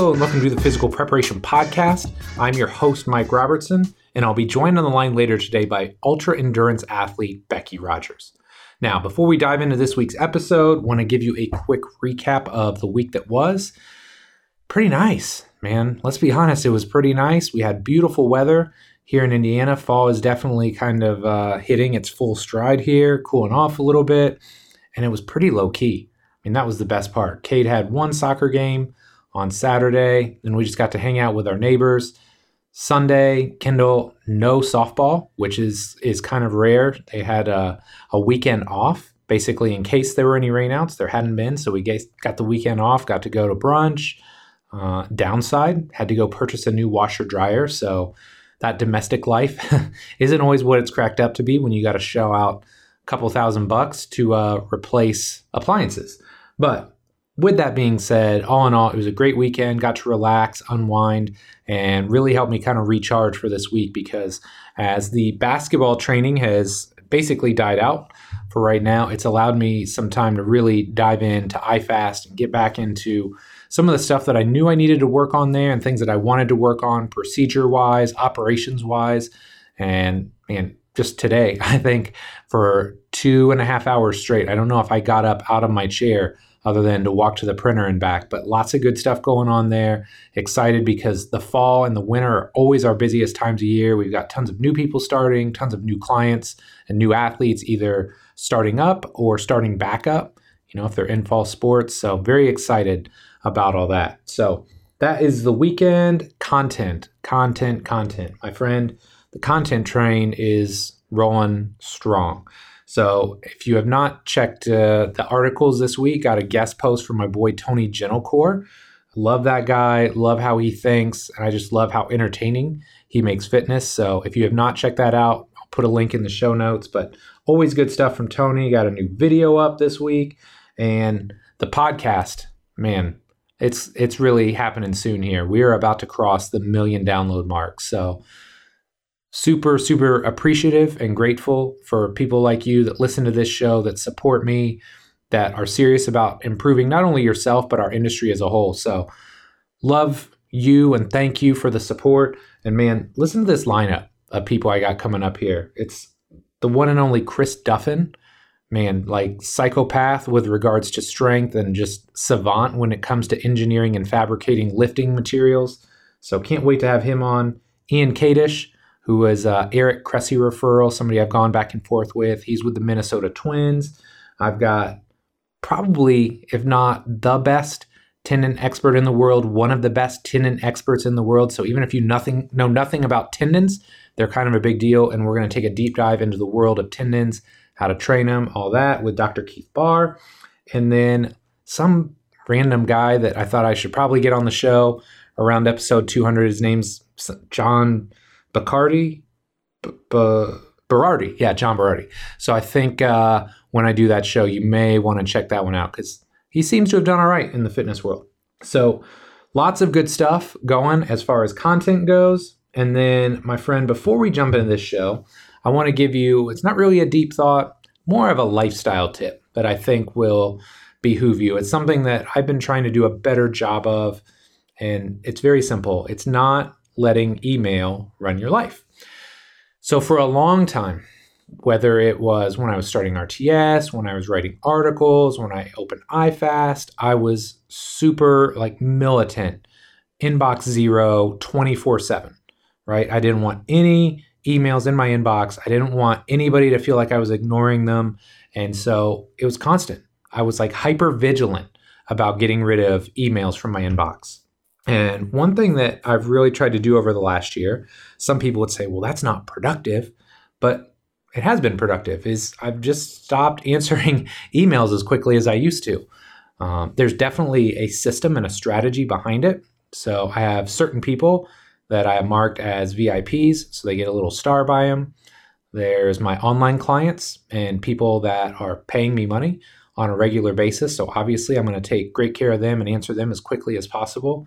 Hello, and welcome to the Physical Preparation Podcast. I'm your host, Mike Robertson, and I'll be joined on the line later today by ultra endurance athlete Becky Rogers. Now, before we dive into this week's episode, want to give you a quick recap of the week that was. Pretty nice, man. Let's be honest, it was pretty nice. We had beautiful weather here in Indiana. Fall is definitely kind of uh, hitting its full stride here, cooling off a little bit, and it was pretty low key. I mean, that was the best part. Kate had one soccer game on Saturday. and we just got to hang out with our neighbors. Sunday, Kendall, no softball, which is is kind of rare. They had a, a weekend off, basically in case there were any rainouts. There hadn't been, so we got the weekend off. Got to go to brunch. Uh, downside, had to go purchase a new washer dryer. So that domestic life isn't always what it's cracked up to be when you got to shell out a couple thousand bucks to uh, replace appliances. But with that being said, all in all, it was a great weekend. Got to relax, unwind, and really helped me kind of recharge for this week because as the basketball training has basically died out for right now, it's allowed me some time to really dive into iFast and get back into some of the stuff that I knew I needed to work on there and things that I wanted to work on procedure wise, operations wise. And man, just today, I think for two and a half hours straight, I don't know if I got up out of my chair other than to walk to the printer and back. But lots of good stuff going on there. Excited because the fall and the winter are always our busiest times of year. We've got tons of new people starting, tons of new clients and new athletes either starting up or starting back up, you know, if they're in fall sports. So very excited about all that. So that is the weekend content, content, content. My friend, the content train is rolling strong. So if you have not checked uh, the articles this week, got a guest post from my boy Tony Gentilcore. Love that guy. Love how he thinks, and I just love how entertaining he makes fitness. So if you have not checked that out, I'll put a link in the show notes. But always good stuff from Tony. Got a new video up this week, and the podcast, man, it's it's really happening soon here. We are about to cross the million download mark. So super, super appreciative and grateful for people like you that listen to this show, that support me, that are serious about improving not only yourself, but our industry as a whole. So, love you and thank you for the support. And man, listen to this lineup of people I got coming up here. It's the one and only Chris Duffin. Man, like psychopath with regards to strength and just savant when it comes to engineering and fabricating lifting materials. So, can't wait to have him on. Ian Kadish, who was uh, Eric Cressey referral, somebody I've gone back and forth with. He's with the Minnesota Twins. I've got probably, if not the best tendon expert in the world, one of the best tendon experts in the world. So even if you nothing know nothing about tendons, they're kind of a big deal. And we're going to take a deep dive into the world of tendons, how to train them, all that with Dr. Keith Barr. And then some random guy that I thought I should probably get on the show around episode 200. His name's John Bacardi, B- B- Berardi. Yeah, John Berardi. So I think uh, when I do that show, you may want to check that one out because he seems to have done all right in the fitness world. So lots of good stuff going as far as content goes. And then, my friend, before we jump into this show, I want to give you it's not really a deep thought, more of a lifestyle tip that I think will behoove you. It's something that I've been trying to do a better job of. And it's very simple. It's not letting email run your life. So, for a long time, whether it was when I was starting RTS, when I was writing articles, when I opened iFast, I was super like militant, inbox zero, 24 7, right? I didn't want any emails in my inbox. I didn't want anybody to feel like I was ignoring them. And so it was constant. I was like hyper vigilant about getting rid of emails from my inbox. And one thing that I've really tried to do over the last year, some people would say, well, that's not productive, but it has been productive, is I've just stopped answering emails as quickly as I used to. Um, there's definitely a system and a strategy behind it. So I have certain people that I have marked as VIPs, so they get a little star by them. There's my online clients and people that are paying me money on a regular basis. So obviously, I'm going to take great care of them and answer them as quickly as possible.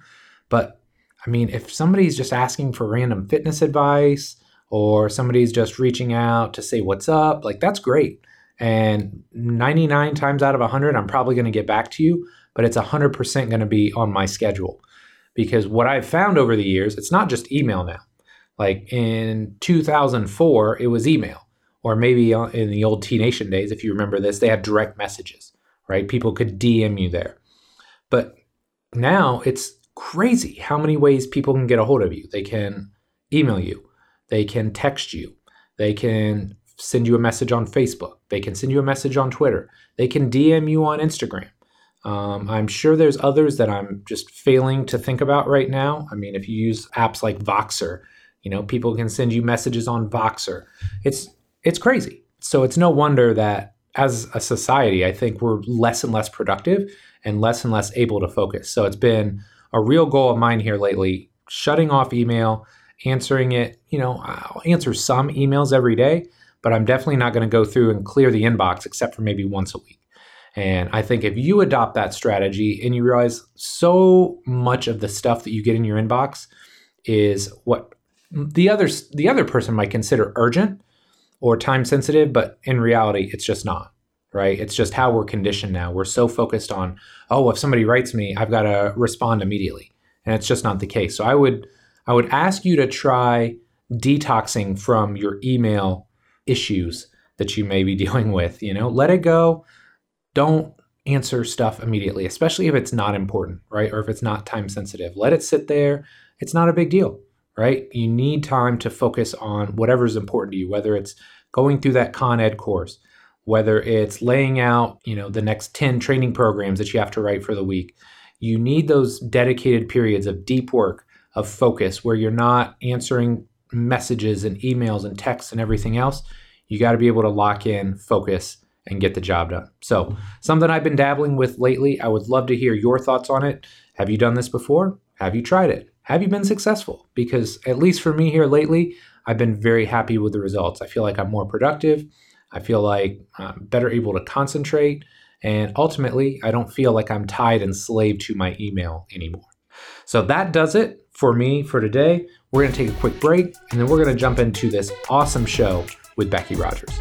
But I mean, if somebody's just asking for random fitness advice or somebody's just reaching out to say what's up, like that's great. And 99 times out of 100, I'm probably going to get back to you, but it's 100% going to be on my schedule. because what I've found over the years, it's not just email now. Like in 2004, it was email, or maybe uh, in the old T Nation days, if you remember this, they had direct messages, right? People could DM you there. But now it's crazy how many ways people can get a hold of you. They can email you, they can text you, they can send you a message on Facebook, they can send you a message on Twitter, they can DM you on Instagram. Um, I'm sure there's others that I'm just failing to think about right now. I mean, if you use apps like Voxer, you know, people can send you messages on Voxer. It's it's crazy. So it's no wonder that as a society, I think we're less and less productive and less and less able to focus. So it's been a real goal of mine here lately, shutting off email, answering it. You know, I'll answer some emails every day, but I'm definitely not going to go through and clear the inbox except for maybe once a week. And I think if you adopt that strategy and you realize so much of the stuff that you get in your inbox is what the other the other person might consider urgent or time sensitive, but in reality it's just not, right? It's just how we're conditioned now. We're so focused on, oh, if somebody writes me, I've got to respond immediately. And it's just not the case. So I would I would ask you to try detoxing from your email issues that you may be dealing with, you know? Let it go don't answer stuff immediately, especially if it's not important, right? Or if it's not time sensitive. Let it sit there. It's not a big deal, right? You need time to focus on whatever's important to you, whether it's going through that Con Ed course, whether it's laying out, you know, the next 10 training programs that you have to write for the week. You need those dedicated periods of deep work, of focus where you're not answering messages and emails and texts and everything else. You got to be able to lock in, focus, and get the job done. So, something I've been dabbling with lately. I would love to hear your thoughts on it. Have you done this before? Have you tried it? Have you been successful? Because, at least for me here lately, I've been very happy with the results. I feel like I'm more productive. I feel like I'm better able to concentrate. And ultimately, I don't feel like I'm tied and slave to my email anymore. So that does it for me for today. We're going to take a quick break and then we're going to jump into this awesome show with Becky Rogers.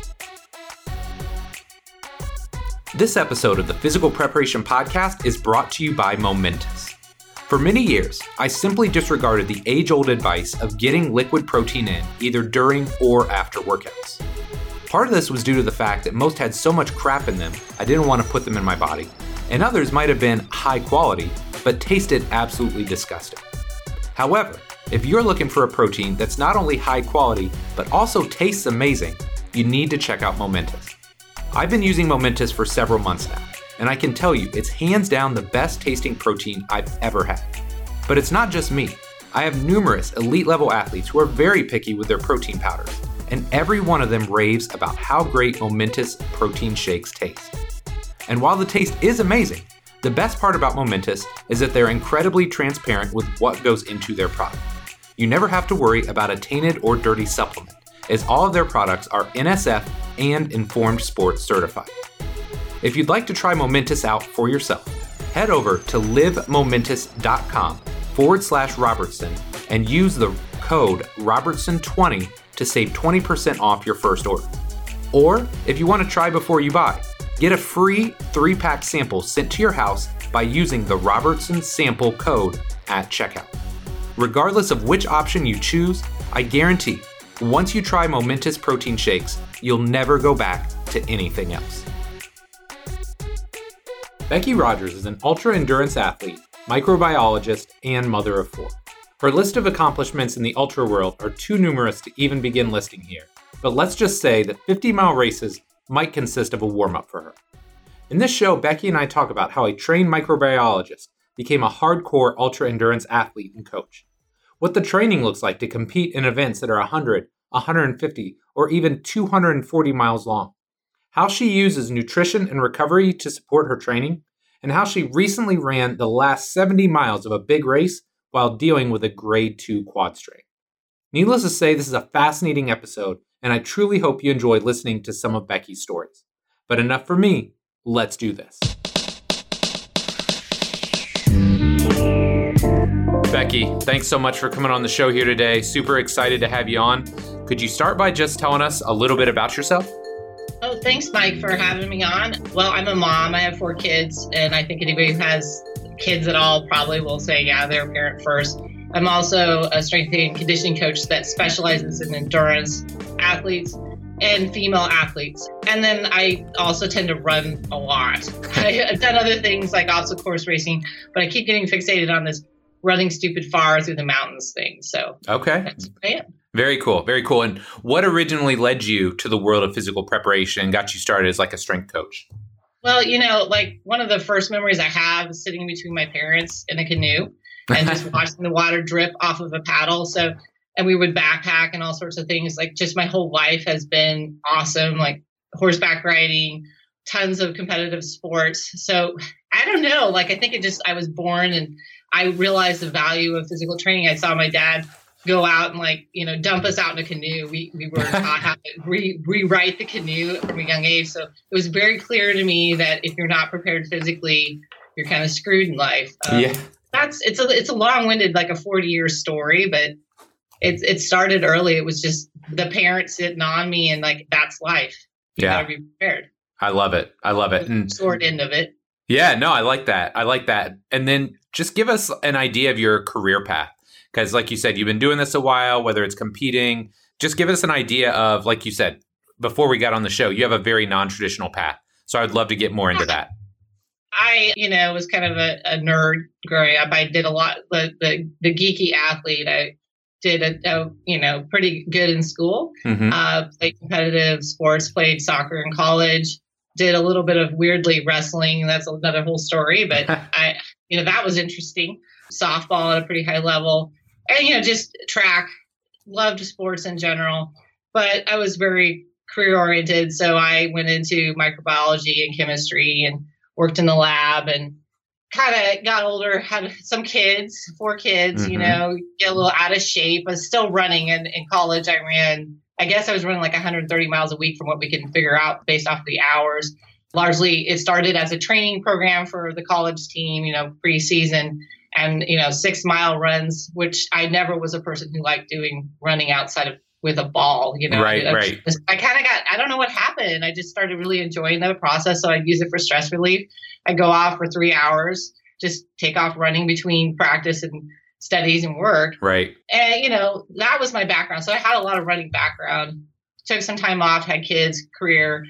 This episode of the Physical Preparation Podcast is brought to you by Momentous. For many years, I simply disregarded the age old advice of getting liquid protein in either during or after workouts. Part of this was due to the fact that most had so much crap in them, I didn't want to put them in my body, and others might have been high quality, but tasted absolutely disgusting. However, if you're looking for a protein that's not only high quality, but also tastes amazing, you need to check out Momentous. I've been using Momentous for several months now, and I can tell you it's hands down the best tasting protein I've ever had. But it's not just me. I have numerous elite level athletes who are very picky with their protein powders, and every one of them raves about how great Momentous protein shakes taste. And while the taste is amazing, the best part about Momentous is that they're incredibly transparent with what goes into their product. You never have to worry about a tainted or dirty supplement as all of their products are NSF and Informed Sports certified. If you'd like to try Momentous out for yourself, head over to livemomentous.com forward slash Robertson and use the code Robertson20 to save 20% off your first order. Or if you want to try before you buy, get a free three pack sample sent to your house by using the Robertson sample code at checkout. Regardless of which option you choose, I guarantee once you try Momentous protein shakes, you'll never go back to anything else. Becky Rogers is an ultra endurance athlete, microbiologist, and mother of four. Her list of accomplishments in the ultra world are too numerous to even begin listing here, but let's just say that 50 mile races might consist of a warm up for her. In this show, Becky and I talk about how a trained microbiologist became a hardcore ultra endurance athlete and coach what the training looks like to compete in events that are 100, 150, or even 240 miles long, how she uses nutrition and recovery to support her training, and how she recently ran the last 70 miles of a big race while dealing with a grade 2 quad strain. Needless to say, this is a fascinating episode, and I truly hope you enjoyed listening to some of Becky's stories. But enough for me, let's do this. Becky, thanks so much for coming on the show here today. Super excited to have you on. Could you start by just telling us a little bit about yourself? Oh, thanks, Mike, for having me on. Well, I'm a mom. I have four kids, and I think anybody who has kids at all probably will say, yeah, they're a parent first. I'm also a strength and conditioning coach that specializes in endurance athletes and female athletes. And then I also tend to run a lot. I've done other things like obstacle course racing, but I keep getting fixated on this running stupid far through the mountains thing. So okay, Very cool, very cool. And what originally led you to the world of physical preparation and got you started as like a strength coach? Well, you know, like one of the first memories I have is sitting between my parents in a canoe and just watching the water drip off of a paddle. So, and we would backpack and all sorts of things. Like, just my whole life has been awesome, like horseback riding, tons of competitive sports. So, I don't know. Like, I think it just, I was born and I realized the value of physical training. I saw my dad go out and like you know dump us out in a canoe. We we were taught how to re- rewrite the canoe from a young age, so it was very clear to me that if you're not prepared physically, you're kind of screwed in life. Um, yeah, that's it's a it's a long winded like a 40 year story, but it it started early. It was just the parents sitting on me and like that's life. You yeah, gotta be prepared. I love it. I love it. And short end of it. Yeah, no, I like that. I like that. And then just give us an idea of your career path. Because, like you said, you've been doing this a while, whether it's competing, just give us an idea of, like you said, before we got on the show, you have a very non traditional path. So I would love to get more into that. I, you know, was kind of a, a nerd growing up. I did a lot, the, the, the geeky athlete. I did a, a, you know, pretty good in school, mm-hmm. uh, played competitive sports, played soccer in college, did a little bit of weirdly wrestling. That's another whole story, but I, you know, that was interesting. Softball at a pretty high level and you know just track loved sports in general but i was very career oriented so i went into microbiology and chemistry and worked in the lab and kind of got older had some kids four kids mm-hmm. you know get a little out of shape i was still running and in college i ran i guess i was running like 130 miles a week from what we can figure out based off the hours largely it started as a training program for the college team you know preseason and you know six mile runs which i never was a person who liked doing running outside of with a ball you know right I, right. i kind of got i don't know what happened. I just started really enjoying the process so i'd use it for stress relief. I go off for three hours just take off running between practice and studies and work. Right. And you know that was my background so i had a lot of running background. Took some time off had kids career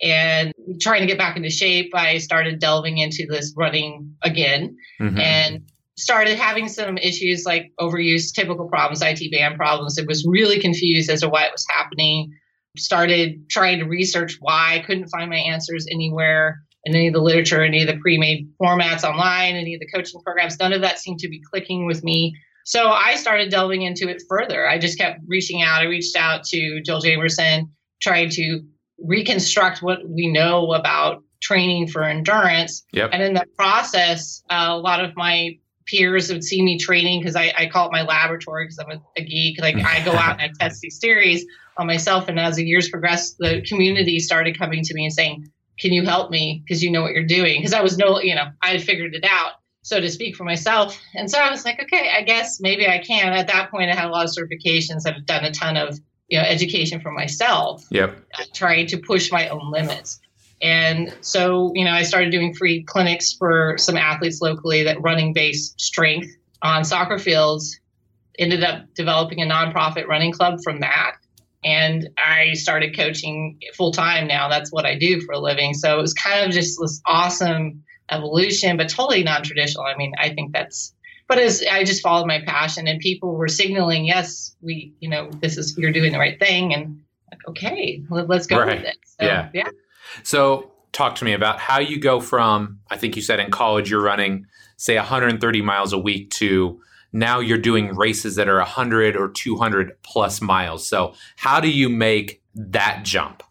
and trying to get back into shape i started delving into this running again. Mm-hmm. and started having some issues like overuse, typical problems, IT band problems. It was really confused as to why it was happening. Started trying to research why. I couldn't find my answers anywhere in any of the literature, any of the pre-made formats online, any of the coaching programs. None of that seemed to be clicking with me. So I started delving into it further. I just kept reaching out. I reached out to Joel Jamieson, trying to reconstruct what we know about training for endurance. Yep. And in that process, uh, a lot of my peers would see me training because I, I, call it my laboratory because I'm a, a, geek. Like I go out and I test these theories on myself. And as the years progressed, the community started coming to me and saying, "Can you help me? Because you know what you're doing." Because I was no, you know, I had figured it out, so to speak, for myself. And so I was like, okay, I guess maybe I can. At that point, I had a lot of certifications. I've done a ton of you know education for myself. Yep. Uh, trying to push my own limits. And so, you know, I started doing free clinics for some athletes locally that running based strength on soccer fields. Ended up developing a nonprofit running club from that. And I started coaching full time now. That's what I do for a living. So it was kind of just this awesome evolution, but totally non traditional. I mean, I think that's, but as I just followed my passion and people were signaling, yes, we, you know, this is, you're doing the right thing. And like, okay, let's go right. with it. So, yeah. Yeah. So, talk to me about how you go from, I think you said in college you're running, say, 130 miles a week to now you're doing races that are 100 or 200 plus miles. So, how do you make that jump?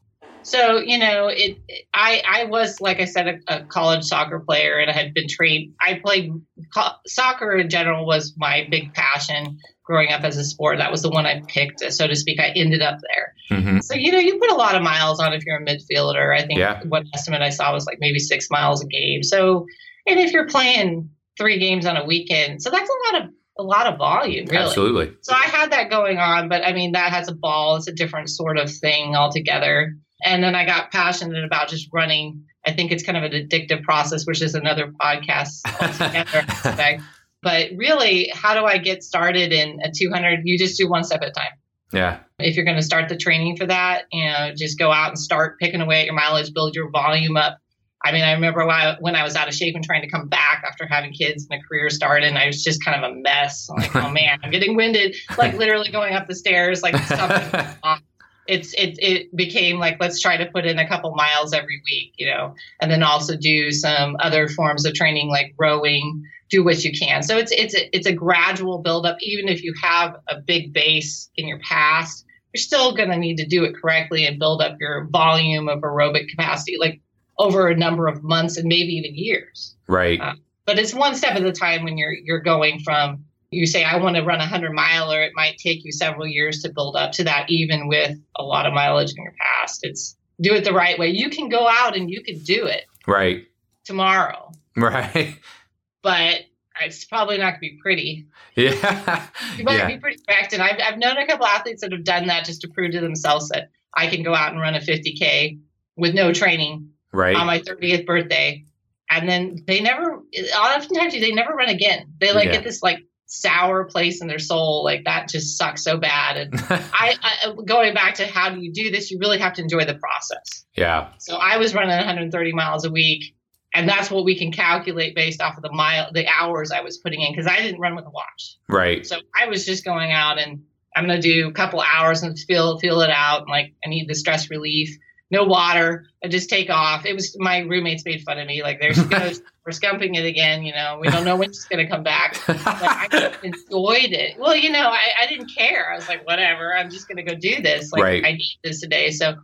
So you know, it. I I was like I said a, a college soccer player, and I had been trained. I played co- soccer in general was my big passion growing up as a sport. That was the one I picked, so to speak. I ended up there. Mm-hmm. So you know, you put a lot of miles on if you're a midfielder. I think yeah. what estimate I saw was like maybe six miles a game. So, and if you're playing three games on a weekend, so that's a lot of a lot of volume, really. Absolutely. So I had that going on, but I mean that has a ball. It's a different sort of thing altogether. And then I got passionate about just running. I think it's kind of an addictive process, which is another podcast altogether. but really, how do I get started in a 200? You just do one step at a time. Yeah. If you're going to start the training for that, you know, just go out and start picking away at your mileage, build your volume up. I mean, I remember when I was out of shape and trying to come back after having kids and a career started, and I was just kind of a mess. I'm like, oh man, I'm getting winded, like literally going up the stairs, like something. it's it it became like let's try to put in a couple miles every week, you know, and then also do some other forms of training like rowing, do what you can. So it's it's a, it's a gradual buildup. Even if you have a big base in your past, you're still going to need to do it correctly and build up your volume of aerobic capacity, like over a number of months and maybe even years. Right. Uh, but it's one step at a time when you're you're going from you say I want to run a hundred miler, it might take you several years to build up to that, even with a lot of mileage in your past. It's do it the right way. You can go out and you can do it. Right. Tomorrow. Right but it's probably not going to be pretty. Yeah. You might yeah. be pretty wrecked. And I've, I've known a couple athletes that have done that just to prove to themselves that I can go out and run a 50K with no training right. on my 30th birthday. And then they never, oftentimes they never run again. They like yeah. get this like sour place in their soul. Like that just sucks so bad. And I, I, going back to how do you do this, you really have to enjoy the process. Yeah. So I was running 130 miles a week and that's what we can calculate based off of the mile the hours i was putting in because i didn't run with a watch right so i was just going out and i'm going to do a couple hours and feel feel it out like i need the stress relief no water i just take off it was my roommates made fun of me like there she goes we're scumping it again you know we don't know when she's going to come back but i enjoyed it well you know I, I didn't care i was like whatever i'm just going to go do this like right. i need this today so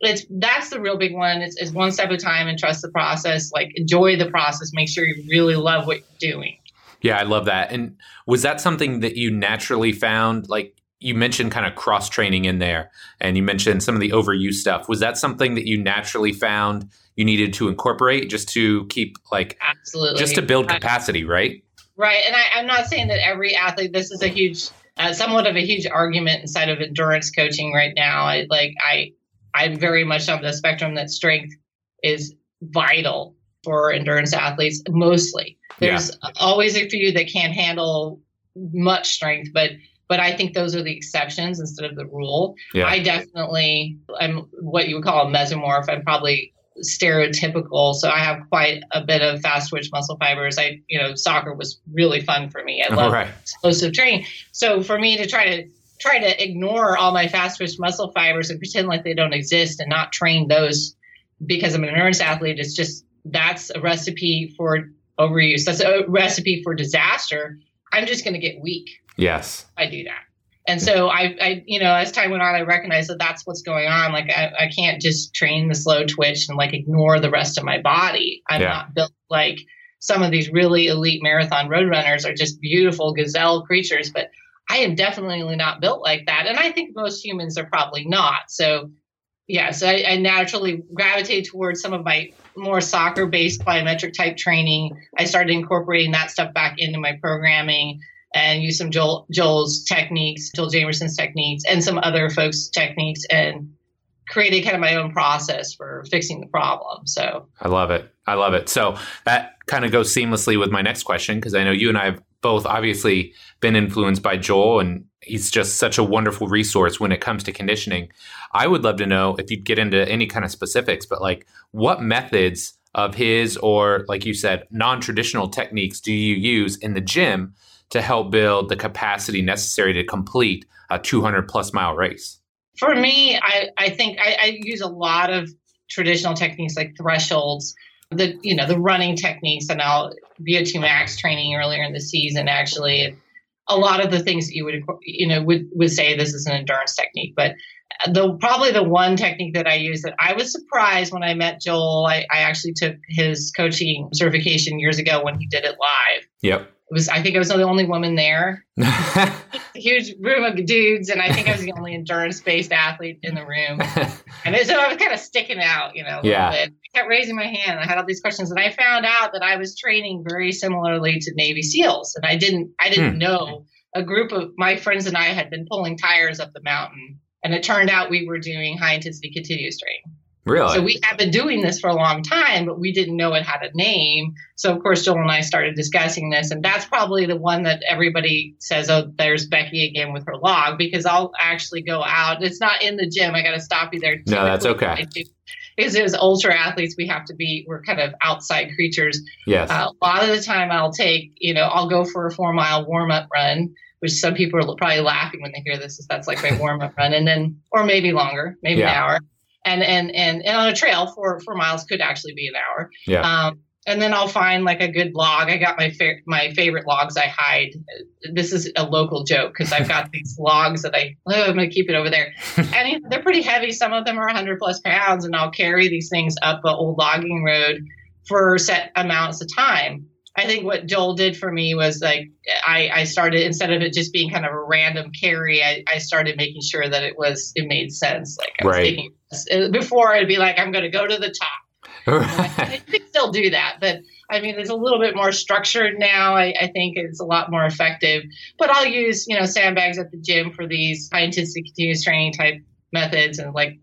it's that's the real big one. It's, it's one step at a time and trust the process. Like enjoy the process. Make sure you really love what you're doing. Yeah, I love that. And was that something that you naturally found? Like you mentioned kind of cross training in there and you mentioned some of the overuse stuff. Was that something that you naturally found you needed to incorporate just to keep like absolutely just to build capacity, right? Right. And I, am not saying that every athlete, this is a huge, uh, somewhat of a huge argument inside of endurance coaching right now. I like, I, I'm very much on the spectrum that strength is vital for endurance athletes mostly. There's yeah. always a few that can't handle much strength, but but I think those are the exceptions instead of the rule. Yeah. I definitely I'm what you would call a mesomorph. I'm probably stereotypical, so I have quite a bit of fast twitch muscle fibers. I, you know, soccer was really fun for me. I oh, love right. explosive training. So for me to try to try to ignore all my fast twitch muscle fibers and pretend like they don't exist and not train those because I'm an endurance athlete. It's just that's a recipe for overuse. That's a recipe for disaster. I'm just going to get weak. Yes, I do that. And so I, I, you know, as time went on, I recognized that that's what's going on. Like I, I can't just train the slow twitch and like ignore the rest of my body. I'm yeah. not built like some of these really elite marathon road runners are just beautiful gazelle creatures, but I am definitely not built like that. And I think most humans are probably not. So, yes, I, I naturally gravitate towards some of my more soccer based plyometric type training. I started incorporating that stuff back into my programming and use some Joel, Joel's techniques, Joel Jamieson's techniques, and some other folks' techniques, and created kind of my own process for fixing the problem. So I love it. I love it. So that kind of goes seamlessly with my next question because I know you and I have both obviously been influenced by Joel and he's just such a wonderful resource when it comes to conditioning. I would love to know if you'd get into any kind of specifics, but like what methods of his or like you said, non-traditional techniques do you use in the gym to help build the capacity necessary to complete a 200 plus mile race? For me, I, I think I, I use a lot of traditional techniques like thresholds the you know the running techniques and I'll VO2 max training earlier in the season actually a lot of the things that you would you know would would say this is an endurance technique but the probably the one technique that I use that I was surprised when I met Joel I, I actually took his coaching certification years ago when he did it live yep it was I think I was the only woman there. huge room of dudes, and I think I was the only endurance-based athlete in the room. And so I was kind of sticking out, you know, a yeah. little bit. I kept raising my hand. I had all these questions, and I found out that I was training very similarly to Navy SEALs, and I didn't I didn't hmm. know. A group of my friends and I had been pulling tires up the mountain, and it turned out we were doing high intensity continuous training. Really? So we have been doing this for a long time, but we didn't know it had a name. So of course, Joel and I started discussing this, and that's probably the one that everybody says, "Oh, there's Becky again with her log," because I'll actually go out. It's not in the gym. I got to stop you there. No, that's okay. Because as ultra athletes, we have to be. We're kind of outside creatures. Yes. Uh, a lot of the time, I'll take. You know, I'll go for a four mile warm up run which some people are probably laughing when they hear this. Is that's like my warm up run, and then or maybe longer, maybe yeah. an hour, and and and and on a trail four four miles could actually be an hour. Yeah. Um, and then I'll find like a good log. I got my fa- my favorite logs I hide. This is a local joke because I've got these logs that I oh, I'm gonna keep it over there, and you know, they're pretty heavy. Some of them are 100 plus pounds, and I'll carry these things up an old logging road for set amounts of time. I think what Joel did for me was like I, I started instead of it just being kind of a random carry, I, I started making sure that it was it made sense. Like I was right. thinking uh, Uh, before it'd be like I'm going to go to the top. I can still do that, but I mean it's a little bit more structured now. I, I think it's a lot more effective. But I'll use you know sandbags at the gym for these high intensity continuous training type methods and like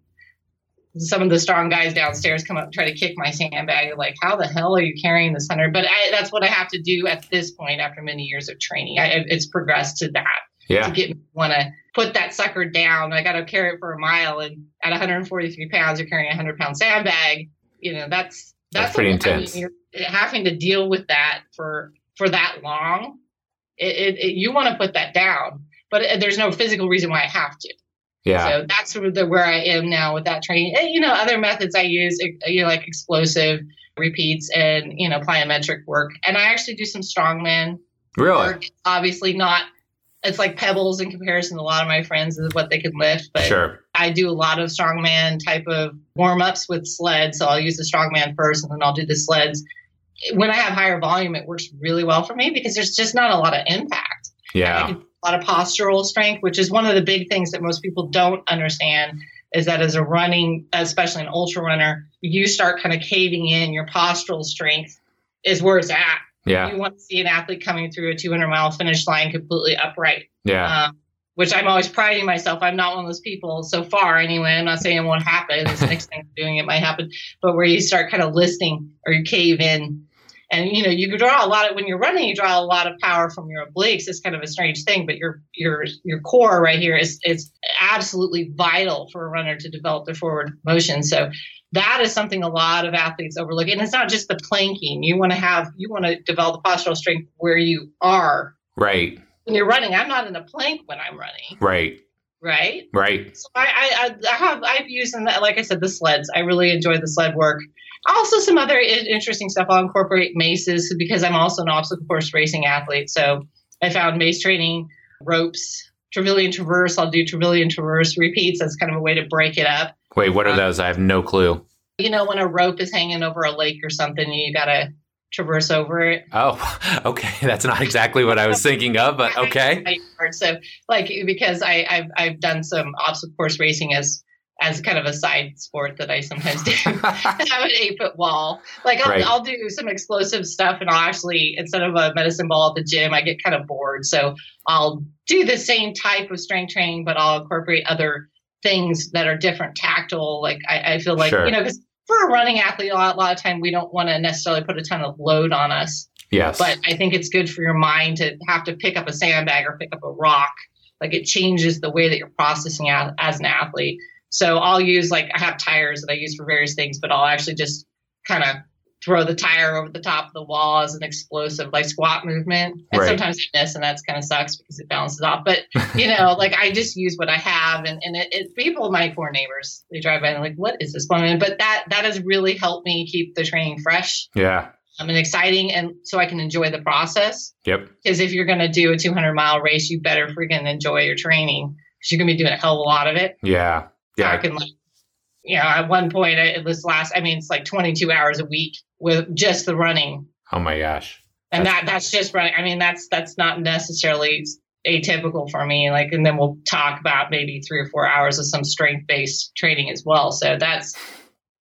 some of the strong guys downstairs come up and try to kick my sandbag. Like, how the hell are you carrying this hundred? But I, that's what I have to do at this point after many years of training. I, it's progressed to that. Yeah. To get me want to put that sucker down. I got to carry it for a mile, and at 143 pounds, you're carrying a 100 pound sandbag. You know, that's that's, that's pretty intense. I mean, having to deal with that for for that long, it, it, it you want to put that down, but uh, there's no physical reason why I have to. Yeah. So that's sort of the, where I am now with that training. And, you know, other methods I use, you know, like explosive repeats and, you know, plyometric work. And I actually do some strongman really? work. Obviously not, it's like pebbles in comparison to a lot of my friends is what they can lift. But sure. I do a lot of strongman type of warm ups with sleds. So I'll use the strongman first and then I'll do the sleds. When I have higher volume, it works really well for me because there's just not a lot of impact. Yeah a lot of postural strength, which is one of the big things that most people don't understand is that as a running, especially an ultra runner, you start kind of caving in. Your postural strength is where it's at. Yeah. You want to see an athlete coming through a 200 mile finish line completely upright. Yeah. Um, which I'm always priding myself. I'm not one of those people so far anyway. I'm not saying it won't happen. This next thing I'm doing it might happen, but where you start kind of listing or you cave in and you know you draw a lot of when you're running you draw a lot of power from your obliques it's kind of a strange thing but your your your core right here is is absolutely vital for a runner to develop their forward motion so that is something a lot of athletes overlook. And it's not just the planking. You want to have you want to develop the postural strength where you are. Right. When you're running i'm not in a plank when i'm running. Right. Right? Right. So i i, I have i've used and like i said the sleds. I really enjoy the sled work. Also some other interesting stuff i'll incorporate maces because i'm also an obstacle course racing athlete. So i found mace training ropes Tyrolean traverse. I'll do Tyrolean traverse repeats. As kind of a way to break it up wait what are um, those i have no clue you know when a rope is hanging over a lake or something you gotta traverse over it oh okay that's not exactly what i was thinking of but okay so like because i i've, I've done some obstacle course racing as as kind of a side sport that I sometimes do. I have an eight foot wall. Like I'll, right. I'll do some explosive stuff and I'll actually, instead of a medicine ball at the gym, I get kind of bored. So I'll do the same type of strength training, but I'll incorporate other things that are different tactile. Like I, I feel like, sure. you know, because for a running athlete, a lot, a lot of time we don't want to necessarily put a ton of load on us. Yes. But I think it's good for your mind to have to pick up a sandbag or pick up a rock. Like it changes the way that you're processing out as an athlete. So I'll use like I have tires that I use for various things, but I'll actually just kind of throw the tire over the top of the wall as an explosive like squat movement. And right. sometimes I miss and that's kind of sucks because it balances off. But you know, like I just use what I have and, and it, it people my poor neighbors, they drive by and like, what is this one? But that that has really helped me keep the training fresh. Yeah. Um, I mean, exciting, and so I can enjoy the process. Yep. Because if you're going to do a 200 mile race, you better freaking enjoy your training because you're going to be doing a hell of a lot of it. Yeah yeah. I can like, you know, at one point it was last, I mean, it's like 22 hours a week with just the running. Oh my gosh. And that's, that that's just running. I mean, that's, that's not necessarily atypical for me. Like, and then we'll talk about maybe three or four hours of some strength based training as well. So that's,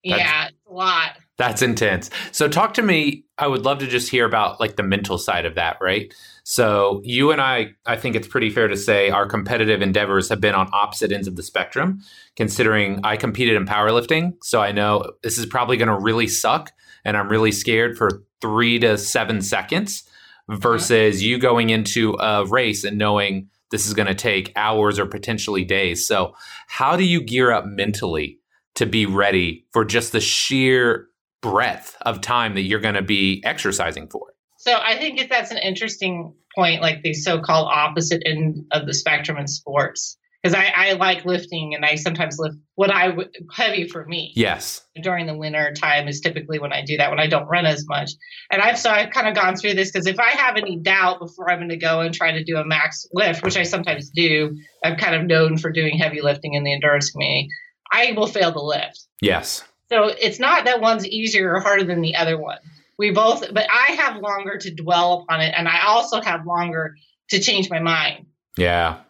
that's yeah, a lot. That's intense. So talk to me. I would love to just hear about like the mental side of that, right? So you and I, I think it's pretty fair to say our competitive endeavors have been on opposite ends of the spectrum, considering I competed in powerlifting. So I know this is probably going to really suck. And I'm really scared for three to seven seconds mm-hmm. versus you going into a race and knowing this is going to take hours or potentially days. So, how do you gear up mentally to be ready for just the sheer breadth of time that you're going to be exercising for? So, I think that's an interesting point, like the so called opposite end of the spectrum in sports because I, I, like lifting and I sometimes lift what I would heavy for me. Yes. During the winter time is typically when I do that when I don't run as much. And I've so I've kind of gone through this because if I have any doubt before I'm going to go and try to do a max lift, which I sometimes do, I'm kind of known for doing heavy lifting in the endurance community. I will fail the lift. Yes. So it's not that one's easier or harder than the other one. We both, but I have longer to dwell upon it, and I also have longer to change my mind. Yeah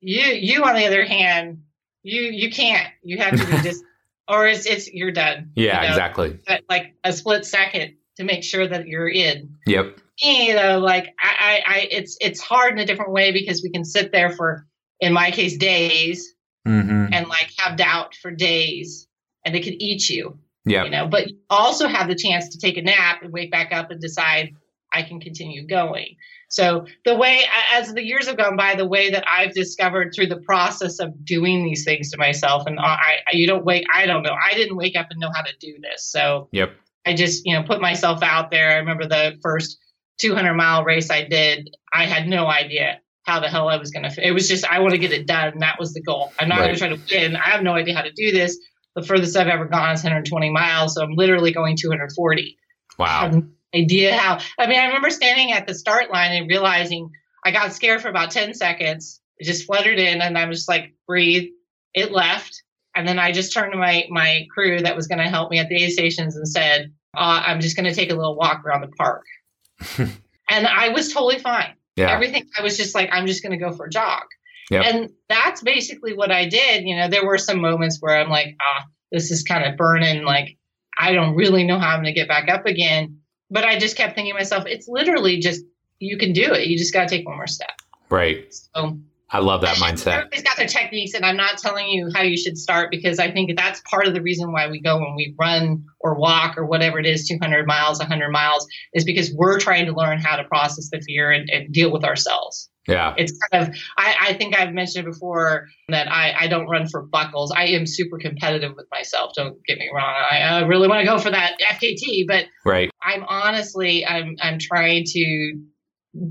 you you on the other hand, you you can't. You have to be just or it's it's you're done. Yeah, you know? exactly. Like a split second to make sure that you're in. Yep. You know, like I, I, I it's it's hard in a different way because we can sit there for, in my case, days, mm-hmm. and like have doubt for days, and they could eat you. Yeah. You know, but also have the chance to take a nap and wake back up and decide I can continue going. So the way, as the years have gone by, the way that I've discovered through the process of doing these things to myself, and I, you don't wake, I don't know, I didn't wake up and know how to do this. So yep, I just you know put myself out there. I remember the first 200 mile race I did, I had no idea how the hell I was going to. It was just I want to get it done. and That was the goal. I'm not right. going to try to win. I have no idea how to do this. The furthest I've ever gone is 120 miles, so I'm literally going 240. Wow idea how. I mean, I remember standing at the start line and realizing I got scared for about 10 seconds. It just fluttered in, and I was just like, breathe. It left. And then I just turned to my, my crew that was going to help me at the aid stations and said, uh, I'm just going to take a little walk around the park. and I was totally fine. Yeah. Everything, I was just like, I'm just going to go for a jog. Yep. And that's basically what I did. You know, there were some moments where I'm like, ah, this is kind of burning. Like, I don't really know how I'm going to get back up again. But I just kept thinking to myself, it's literally just you can do it. You just got to take one more step. Right. So I love that mindset. Everybody's got their techniques, and I'm not telling you how you should start because I think that's part of the reason why we go when we run or walk or whatever it is 200 miles, 100 miles is because we're trying to learn how to process the fear and, and deal with ourselves. Yeah. It's kind of, I, I think I've mentioned before that I, I don't run for buckles. I am super competitive with myself. Don't get me wrong. I, I really want to go for that FKT, but right. I'm honestly, I'm, I'm trying to,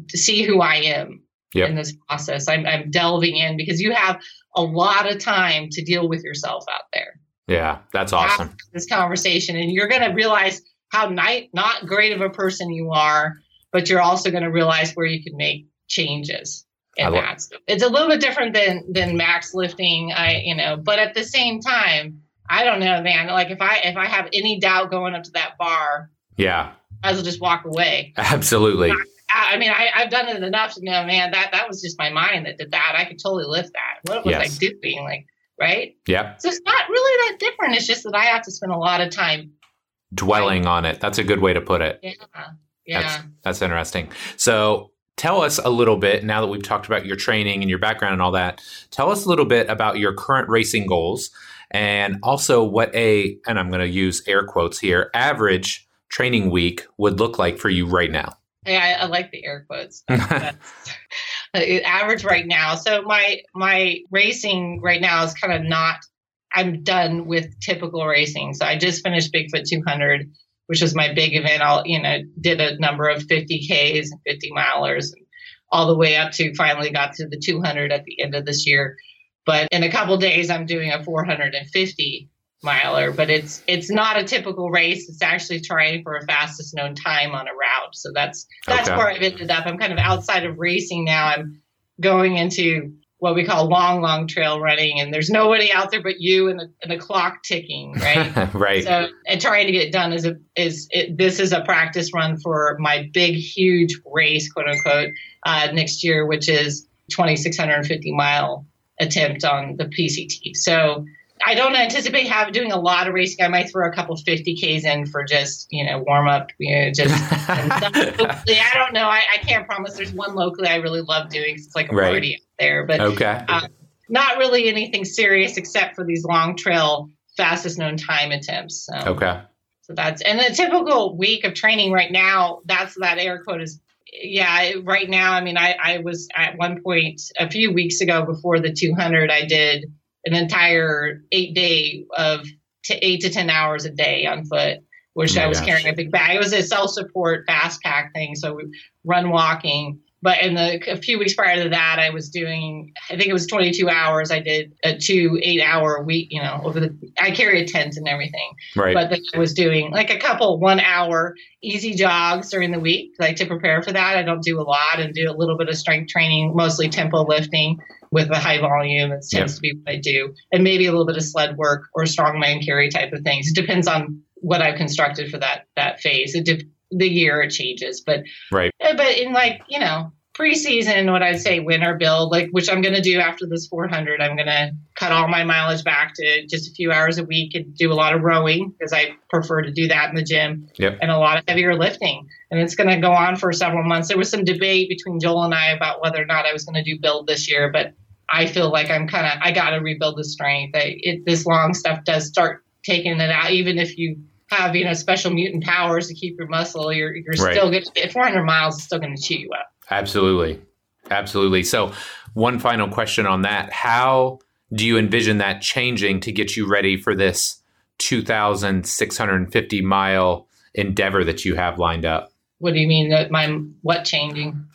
to see who I am yep. in this process. I'm, I'm delving in because you have a lot of time to deal with yourself out there. Yeah, that's awesome. This conversation, and you're going to realize how not, not great of a person you are, but you're also going to realize where you can make changes in love- that. It's a little bit different than than max lifting. I you know, but at the same time, I don't know, man. Like if I if I have any doubt going up to that bar, yeah, I will just walk away. Absolutely. I, mean, I, have done it enough to know, man. That that was just my mind that did that. I could totally lift that. What was yes. I doing? Like, right? Yeah. So it's not really that different. It's just that I have to spend a lot of time dwelling right? on it. That's a good way to put it. Yeah. Yeah. That's, that's interesting. So tell us a little bit now that we've talked about your training and your background and all that tell us a little bit about your current racing goals and also what a and i'm going to use air quotes here average training week would look like for you right now i, I like the air quotes uh, average right now so my my racing right now is kind of not i'm done with typical racing so i just finished bigfoot 200 which was my big event. I'll, you know, did a number of 50Ks and 50 milers and all the way up to finally got to the 200 at the end of this year. But in a couple days, I'm doing a 450 miler, but it's it's not a typical race. It's actually trying for a fastest known time on a route. So that's that's okay. where I've ended up. I'm kind of outside of racing now. I'm going into what we call long, long trail running, and there's nobody out there but you and the, and the clock ticking, right? right. So, and trying to get it done is a is it, this is a practice run for my big, huge race, quote unquote, uh, next year, which is 2,650 mile attempt on the PCT. So I don't anticipate have doing a lot of racing. I might throw a couple 50Ks in for just, you know, warm up, you know, just I don't know. I, I, can't promise there's one locally I really love doing. It's like a right. party out there, but okay. Uh, not really anything serious except for these long trail fastest known time attempts. So, okay. So that's, and the typical week of training right now, that's that air quote is yeah, right now, I mean, I, I was at one point a few weeks ago before the 200, I did an entire eight day of t- eight to 10 hours a day on foot, which oh I was gosh. carrying a big bag. It was a self support fast pack thing. So we run walking, but in the a few weeks prior to that, I was doing, I think it was 22 hours. I did a two eight hour week, you know, over the, I carry a tent and everything. Right. But then I was doing like a couple one hour easy jogs during the week, like to prepare for that. I don't do a lot and do a little bit of strength training, mostly tempo lifting with a high volume. It tends yep. to be what I do. And maybe a little bit of sled work or strongman carry type of things. It depends on what I've constructed for that, that phase. It de- the year it changes. But right. Uh, but in like you know preseason, what I'd say winter build, like which I'm going to do after this 400, I'm going to cut all my mileage back to just a few hours a week and do a lot of rowing because I prefer to do that in the gym yep. and a lot of heavier lifting. And it's going to go on for several months. There was some debate between Joel and I about whether or not I was going to do build this year, but I feel like I'm kind of I got to rebuild the strength. I, it, this long stuff does start taking it out, even if you have you know special mutant powers to keep your muscle, you're you're right. still going to get 400 miles is still going to chew you up. Absolutely, absolutely. So, one final question on that: How do you envision that changing to get you ready for this 2,650 mile endeavor that you have lined up? What do you mean that my what changing?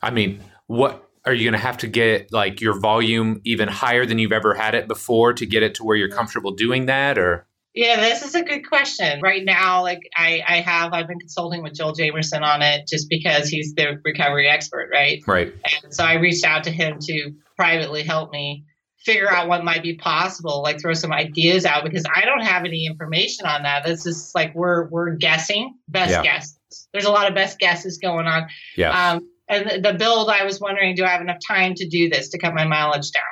I mean, what are you going to have to get like your volume even higher than you've ever had it before to get it to where you're comfortable doing that or yeah, this is a good question. Right now, like I, I have, I've been consulting with Joel Jamieson on it just because he's the recovery expert, right? Right. And so I reached out to him to privately help me figure out what might be possible, like throw some ideas out because I don't have any information on that. This is like we're we're guessing, best yeah. guesses. There's a lot of best guesses going on. Yeah. Um, and the build, I was wondering, do I have enough time to do this to cut my mileage down?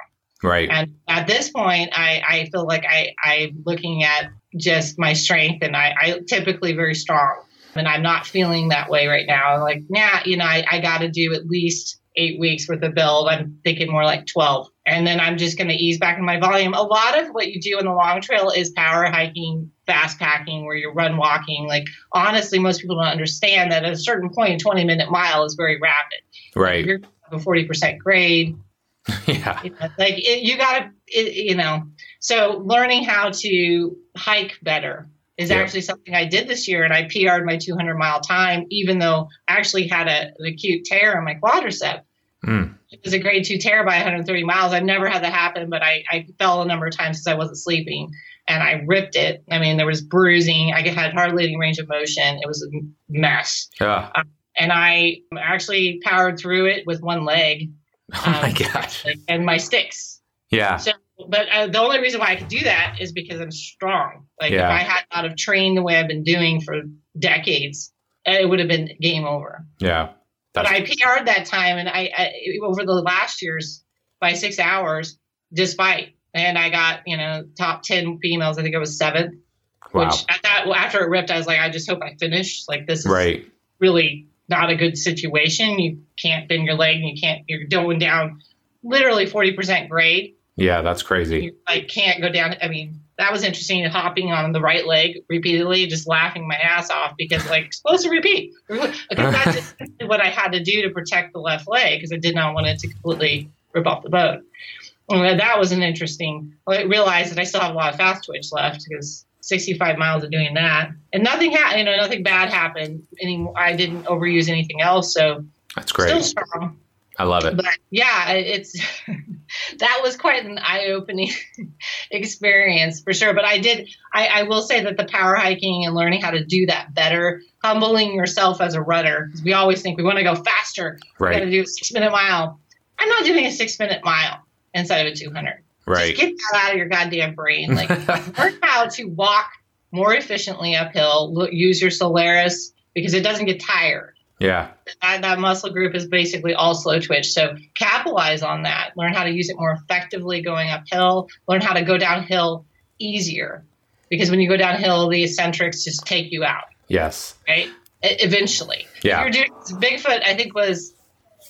Right. And at this point, I, I feel like I, I'm looking at just my strength, and I, I typically very strong. And I'm not feeling that way right now. I'm like, nah, you know, I, I got to do at least eight weeks worth of build. I'm thinking more like 12. And then I'm just going to ease back in my volume. A lot of what you do in the long trail is power hiking, fast packing, where you run walking. Like, honestly, most people don't understand that at a certain point, a 20 minute mile is very rapid. Right. If you're a 40% grade, yeah. You know, like it, you got to, you know, so learning how to hike better is yeah. actually something I did this year, and I PR'd my 200 mile time, even though I actually had a, an acute tear in my quadricep. Mm. It was a grade two tear by 130 miles. I've never had that happen, but I, I fell a number of times because I wasn't sleeping and I ripped it. I mean, there was bruising. I had hardly any range of motion. It was a mess. Yeah. Um, and I actually powered through it with one leg Oh my um, gosh. And my sticks. Yeah. So, but uh, the only reason why I could do that is because I'm strong. Like yeah. if I had not have trained the way I've been doing for decades, it would have been game over. Yeah. That's... But I PR'd that time, and I, I over the last years by six hours, despite, and I got you know top ten females. I think it was seventh. Wow. Which at that after it ripped, I was like, I just hope I finish. Like this is right. really not a good situation. You can't bend your leg and you can't, you're going down literally 40% grade. Yeah, that's crazy. You like can't go down. I mean, that was interesting hopping on the right leg repeatedly, just laughing my ass off because like supposed to repeat. Because that's what I had to do to protect the left leg because I did not want it to completely rip off the boat. And that was an interesting. I realized that I still have a lot of fast twitch left because 65 miles of doing that, and nothing happened. You know, nothing bad happened. Anymore. I didn't overuse anything else, so that's great. Still strong. I love it. But yeah, it's that was quite an eye-opening experience for sure. But I did. I, I, will say that the power hiking and learning how to do that better, humbling yourself as a runner, because we always think we want to go faster. Right. We got to do a six-minute mile. I'm not doing a six-minute mile inside of a 200. Right. Just get that out of your goddamn brain. Like learn how to walk more efficiently uphill. Use your soleus because it doesn't get tired. Yeah. That, that, muscle group is basically all slow twitch. So capitalize on that. Learn how to use it more effectively going uphill. Learn how to go downhill easier because when you go downhill, the eccentrics just take you out. Yes. Right. Eventually. Yeah. You're doing Bigfoot. I think was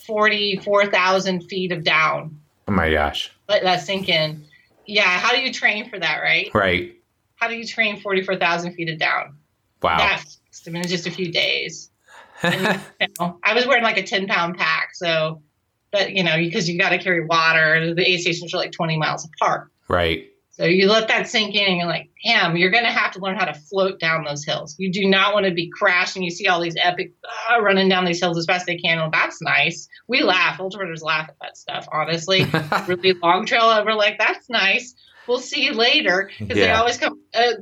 forty four thousand feet of down. Oh my gosh. Let that sink in. Yeah. How do you train for that? Right. Right. How do you train forty four thousand feet of down? Wow. That, I mean, just a few days. and, you know, I was wearing like a ten pound pack, so but you know because you got to carry water. The aid stations are like twenty miles apart. Right. So you let that sink in and you're like, damn, you're going to have to learn how to float down those hills. You do not want to be crashing. You see all these epic uh, running down these hills as fast as they can. Well, that's nice. We laugh. Ultrarunners laugh at that stuff, honestly. really long trail over, like, that's nice. We'll see you later. Because yeah. they always come, uh,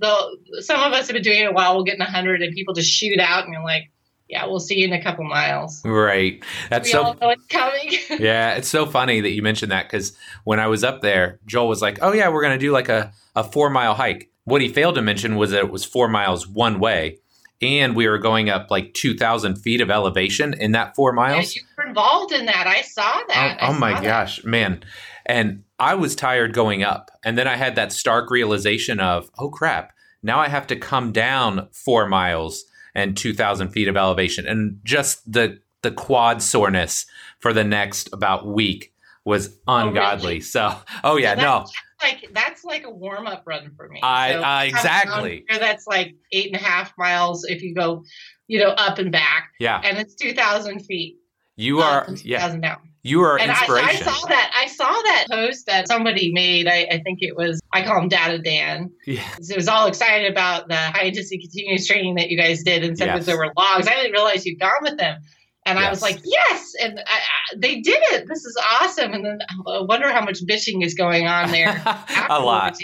some of us have been doing it a while. We'll get in 100 and people just shoot out and you're like, yeah, we'll see you in a couple miles. Right. That's we so. All know it's coming. yeah, it's so funny that you mentioned that because when I was up there, Joel was like, "Oh yeah, we're gonna do like a a four mile hike." What he failed to mention was that it was four miles one way, and we were going up like two thousand feet of elevation in that four miles. Yeah, you were involved in that. I saw that. Oh, oh saw my that. gosh, man! And I was tired going up, and then I had that stark realization of, "Oh crap! Now I have to come down four miles." And 2000 feet of elevation. And just the the quad soreness for the next about week was ungodly. Oh, really? so oh yeah so no. like that's like a warm-up run for me. I, so uh, exactly. that's like eight and a half miles if you go you know up and back. Yeah. And it's 2000 feet. You are yeah. down you are and inspiration. I, I, saw that. I saw that post that somebody made. I, I, think it was. I call him Data Dan. Yeah. It was all excited about the high intensity continuous training that you guys did, and said Yes. that there were logs. I didn't realize you'd gone with them, and I was like, yes, and I, they did it. This is awesome. And then I wonder how much bitching is going on there. a lot.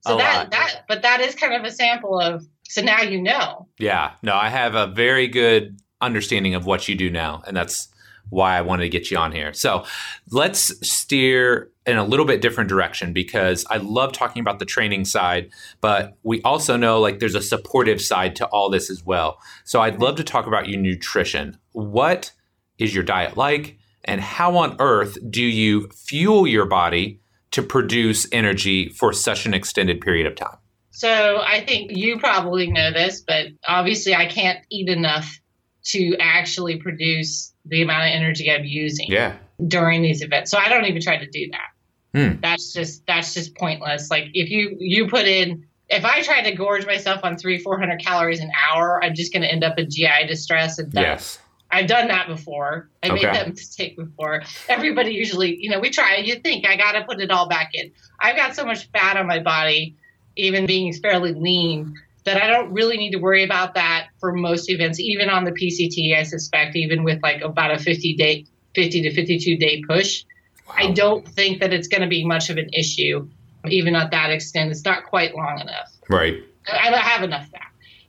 So A that lot. that, but that is kind of a sample of. So now you know. yeah no i have a very good understanding of what you do now and that's why i wanted to get you on here. So let's steer in a little bit different direction because i love talking about the training side but we also know like there's a supportive side to all this as well. So i'd love to talk about your nutrition. What is your diet like and how on earth do you fuel your body to produce energy for such an extended period of time? So I think you probably know this, but obviously I can't eat enough to actually produce the amount of energy I'm using yeah during these events. So I don't even try to do that. Hmm. That's just that's just pointless. Like if you you put in if I try to gorge myself on three, four hundred calories an hour, I'm just going to end up in GI distress. And done. yes I've done that before. I made that mistake before. Everybody usually, you know, we try. You think I got to put it all back in. I've got so much fat on my body, even being fairly lean, that I don't really need to worry about that for most events. Even on the PCT, I suspect, even with like about a 50 day, 50 to 52 day push, I don't think that it's going to be much of an issue, even at that extent. It's not quite long enough. right I I have enough fat.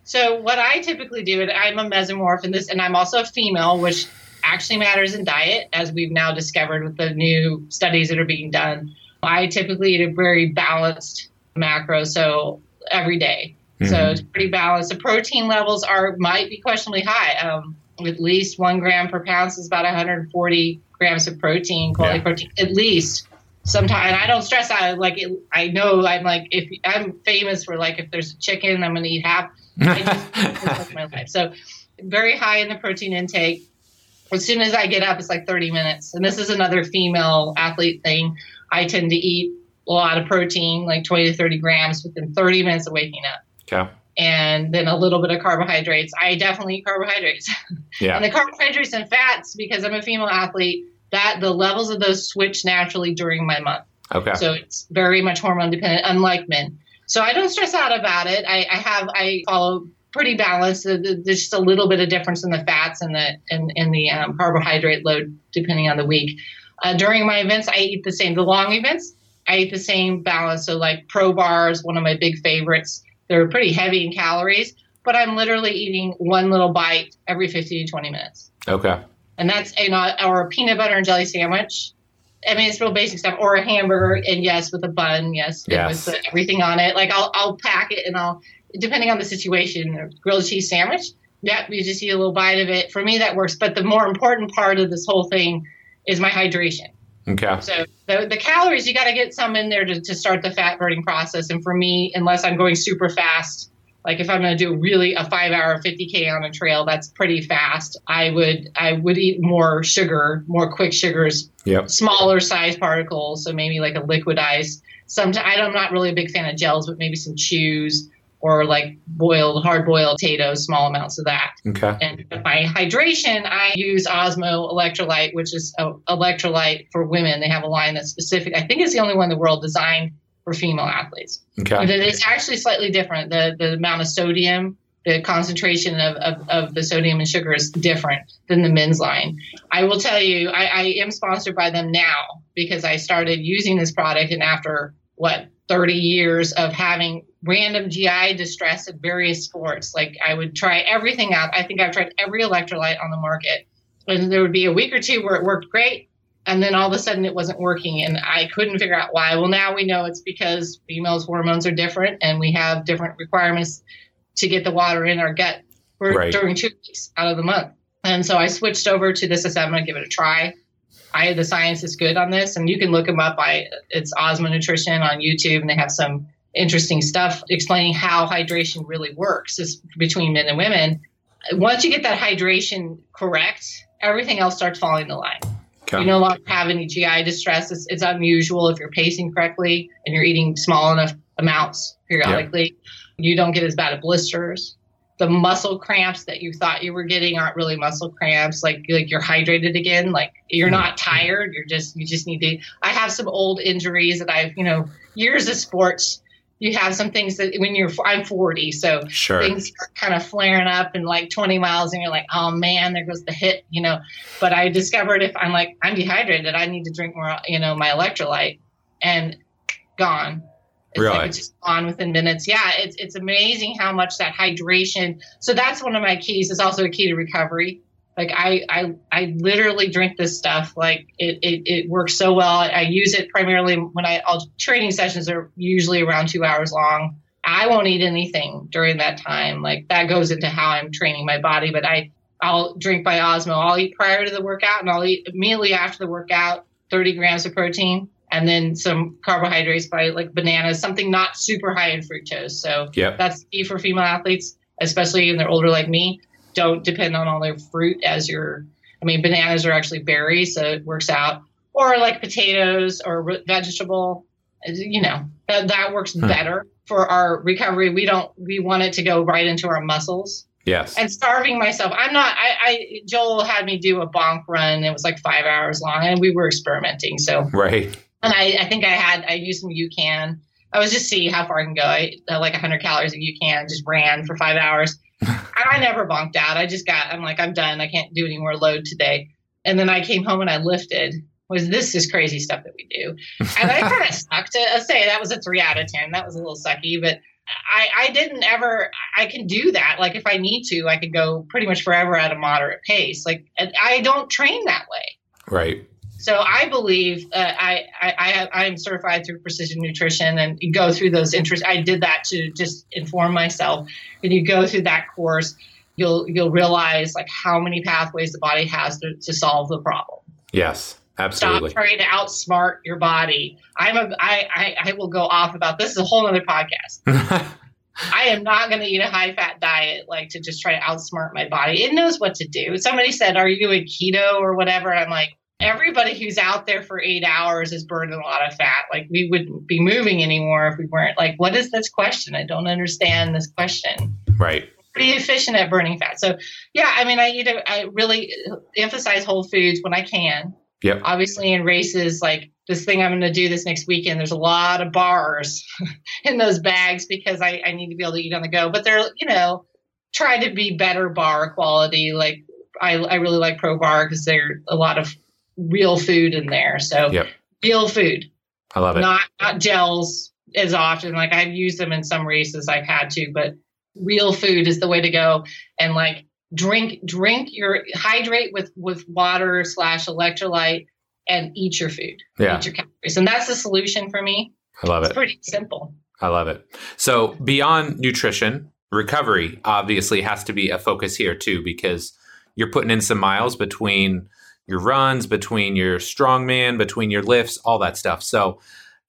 So what I typically do, and I'm a mesomorph in this, and I'm also a female, which actually matters in diet, as we've now discovered with the new studies that are being done. I typically eat a very balanced macro, so every day. So Mhm. it's pretty balanced. The protein levels are might be questionably high. Um, at least one gram per pound is about 140 grams of protein, quality Yeah. protein, at least. Sometimes I don't stress out. Like it, I know I'm like if I'm famous for like if there's a chicken, I'm going to eat half. I just my life. So very high in the protein intake. As soon as I get up, it's like 30 minutes. And this is another female athlete thing. I tend to eat a lot of protein, like 20 to 30 grams within 30 minutes of waking up. Okay And then a little bit of carbohydrates. I definitely eat carbohydrates. yeah And the carbohydrates and fats, because I'm a female athlete, that the levels of those switch naturally during my month. okay So it's very much hormone dependent, unlike men. So I don't stress out about it. I, I have I follow pretty balanced. There's just a little bit of difference in the fats and the and, and the um, carbohydrate load depending on the week. Uh, during my events, I eat the same. The long events, I eat the same balance. So like Pro Bars, one of my big favorites. They're pretty heavy in calories, but I'm literally eating one little bite every 15 to 20 minutes okay and that's you know or a peanut butter and jelly sandwich. I mean, it's real basic stuff, or a hamburger, and yes, with a bun, yes, Yes. with uh, everything on it. Like I'll I'll pack it, and I'll depending on the situation, a grilled cheese sandwich. Yeah, you just eat a little bite of it. For me, that works. But the more important part of this whole thing is my hydration. Okay. So the, the calories, you got to get some in there to, to start the fat burning process. And for me, unless I'm going super fast, like if I'm going to do really a five hour 50k on a trail, that's pretty fast. I would I would eat more sugar, more quick sugars, yep. smaller size particles. So maybe like a liquid ice. Sometimes I'm not really a big fan of gels, but maybe some chews or like boiled, hard boiled potatoes, small amounts of that. Okay. And my hydration, I use Osmo Electrolyte, which is an electrolyte for women. They have a line that's specific. I think it's the only one in the world designed for female athletes. Okay. But it is actually slightly different. The the amount of sodium, the concentration of, of, of the sodium and sugar is different than the men's line. I will tell you, I, I am sponsored by them now because I started using this product and after what 30 years of having random GI distress at various sports. Like I would try everything out. I think I've tried every electrolyte on the market. And there would be a week or two where it worked great. And then all of a sudden it wasn't working. And I couldn't figure out why. Well, now we know it's because females' hormones are different and we have different requirements to get the water in our gut for, right. during two weeks out of the month. And so I switched over to this. Said, I'm going to give it a try. I the science is good on this, and you can look them up. I it's Osmo Nutrition on YouTube, and they have some interesting stuff explaining how hydration really works is between men and women. Once you get that hydration correct, everything else starts falling into line. Okay. You no longer have any GI distress. It's, it's, unusual if you're pacing correctly and you're eating small enough amounts periodically. Yep. You don't get as bad of blisters the muscle cramps that you thought you were getting aren't really muscle cramps like like you're hydrated again like you're not mm-hmm. tired you're just you just need to i have some old injuries that i've you know years of sports you have some things that when you're i'm 40 so sure. things are kind of flaring up and like 20 miles and you're like oh man there goes the hit you know but i discovered if i'm like i'm dehydrated i need to drink more you know my electrolyte and gone it's really? like it's just gone within minutes. Yeah, it's it's amazing how much that hydration. So that's one of my keys. It's also a key to recovery. Like I I I literally drink this stuff. Like it it, it works so well. I use it primarily when I all training sessions are usually around two hours long. I won't eat anything during that time. Like that goes into how I'm training my body. But I I'll drink by Osmo. I'll eat prior to the workout and I'll eat immediately after the workout. 30 grams of protein and then some carbohydrates by like bananas, something not super high in fructose. So yep. that's key for female athletes, especially when they're older like me. Don't depend on all their fruit as your, I mean, bananas are actually berries, so it works out. Or like potatoes or vegetable, you know, that, that works huh. better for our recovery. We don't, we want it to go right into our muscles. Yes. And starving myself. I'm not, I, I, Joel had me do a bonk run. It was like five hours long and we were experimenting. So, right and I, I think I had I used some UCAN. I was just see how far I can go. I uh, like 100 calories of UCAN, just ran for five hours. I never bonked out. I just got. I'm like I'm done. I can't do any more load today. And then I came home and I lifted. Was this is crazy stuff that we do? And I kind of sucked. To say that was a three out of ten. That was a little sucky, but I, I didn't ever i can do that like if i need to i could go pretty much forever at a moderate pace like i don't train that way right so I believe uh, I, I I am certified through Precision Nutrition and go through those interests. I did that to just inform myself. And you go through that course, you'll you'll realize like how many pathways the body has to, to solve the problem. Yes. Absolutely. Stop trying to outsmart your body. I'm a I, I, I will go off about this is a whole other podcast. I am not going to eat a high fat diet like to just try to outsmart my body. It knows what to do. Somebody said, "Are you doing keto or whatever?" I'm like, everybody who's out there for eight hours is burning a lot of fat. Like we wouldn't be moving anymore if we weren't. Like, what is this question? I don't understand this question. Right. Pretty efficient at burning fat. So, yeah, I mean, I eat. A, I really emphasize whole foods when I can. Yep. Obviously, in races, like this thing I'm going to do this next weekend, there's a lot of bars in those bags because I, I need to be able to eat on the go. But they're, you know, try to be better bar quality. Like I, I really like Pro Bar because they're a lot of real food in there. So yep. real food. I love it. Not not gels as often. Like I've used them in some races I've had to, but real food is the way to go. And like drink drink your hydrate with with water slash electrolyte and eat your food. Yeah. Eat your calories. And that's the solution for me. I love it's it. pretty simple. I love it. So beyond nutrition, recovery obviously has to be a focus here too, because you're putting in some miles between your runs, between your strongman, between your lifts, all that stuff. So,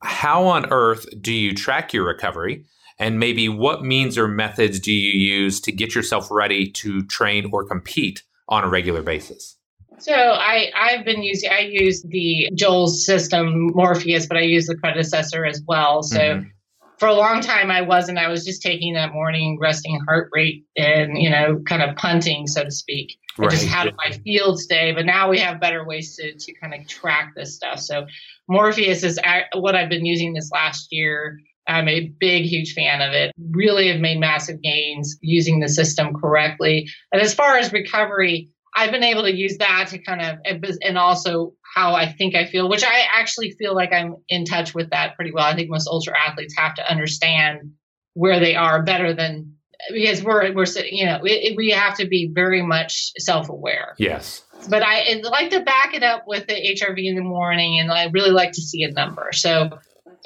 how on earth do you track your recovery? And maybe what means or methods do you use to get yourself ready to train or compete on a regular basis? So I I've been using I use the Joel's system Morpheus, but I use the predecessor as well. So mm-hmm. for a long time I wasn't. I was just taking that morning resting heart rate and you know kind of punting so to speak. Right. Just how did my field stay? But now we have better ways to to kind of track this stuff. So Morpheus is what I've been using this last year. I'm a big, huge fan of it. Really have made massive gains using the system correctly. And as far as recovery, I've been able to use that to kind of, and also how I think I feel, which I actually feel like I'm in touch with that pretty well. I think most ultra athletes have to understand where they are better than because we're we're you know it, we have to be very much self aware. Yes. But I like to back it up with the HRV in the morning, and I really like to see a number. So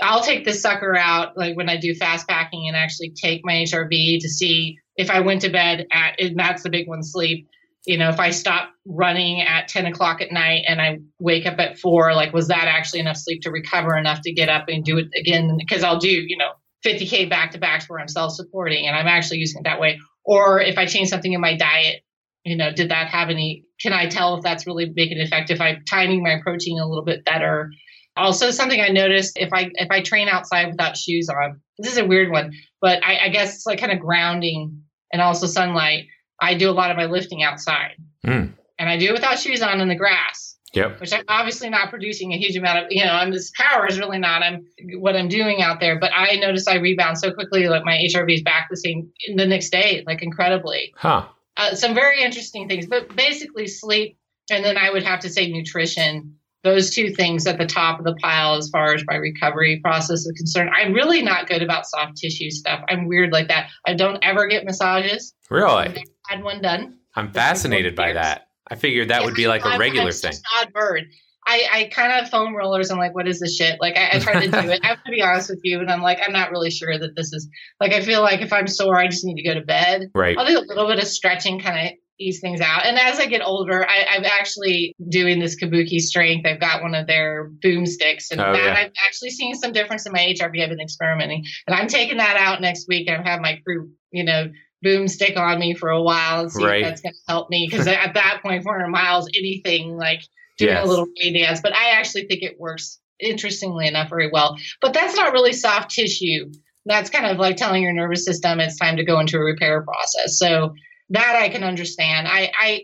I'll take this sucker out like when I do fast packing and actually take my HRV to see if I went to bed at and that's the big one sleep you know, if I stop running at 10 o'clock at night and I wake up at four, like, was that actually enough sleep to recover enough to get up and do it again? Because I'll do, you know, 50K back to backs where I'm self supporting and I'm actually using it that way. Or if I change something in my diet, you know, did that have any, can I tell if that's really making an effect? If I'm timing my protein a little bit better? Also, something I noticed if I if I train outside without shoes on, this is a weird one, but I, I guess it's like kind of grounding and also sunlight I do a lot of my lifting outside. Mm. And I do it without shoes on in the grass. Yep. Which I'm obviously not producing a huge amount of, you know, I'm this power is really not I'm what I'm doing out there. But I notice I rebound so quickly, like my HRV is back the same the next day, like incredibly. Huh. Uh, some very interesting things, but basically sleep, and then I would have to say nutrition those two things at the top of the pile as far as my recovery process is concerned. I'm really not good about soft tissue stuff. I'm weird like that. I don't ever get massages. Really? I had one done. I'm fascinated by that. I figured that yeah, would be like a regular thing. Odd bird. I, I kind of foam rollers. I'm like, what is this shit? Like, I, I try to do it. I have to be honest with you, and I'm like, I'm not really sure that this is like. I feel like if I'm sore, I just need to go to bed. Right. I'll do a little bit of stretching, kind of ease things out. And as I get older, I, I'm actually doing this Kabuki strength. I've got one of their boom sticks, and oh, that, yeah. I've actually seen some difference in my HRV. I've been experimenting, and I'm taking that out next week. I have my crew, you know, boom stick on me for a while and see right. if that's going to help me. Because at that point, 400 miles, anything like doing yes. a little dance. But I actually think it works, interestingly enough, very well. But that's not really soft tissue. That's kind of like telling your nervous system it's time to go into a repair process. So that I can understand. I, I,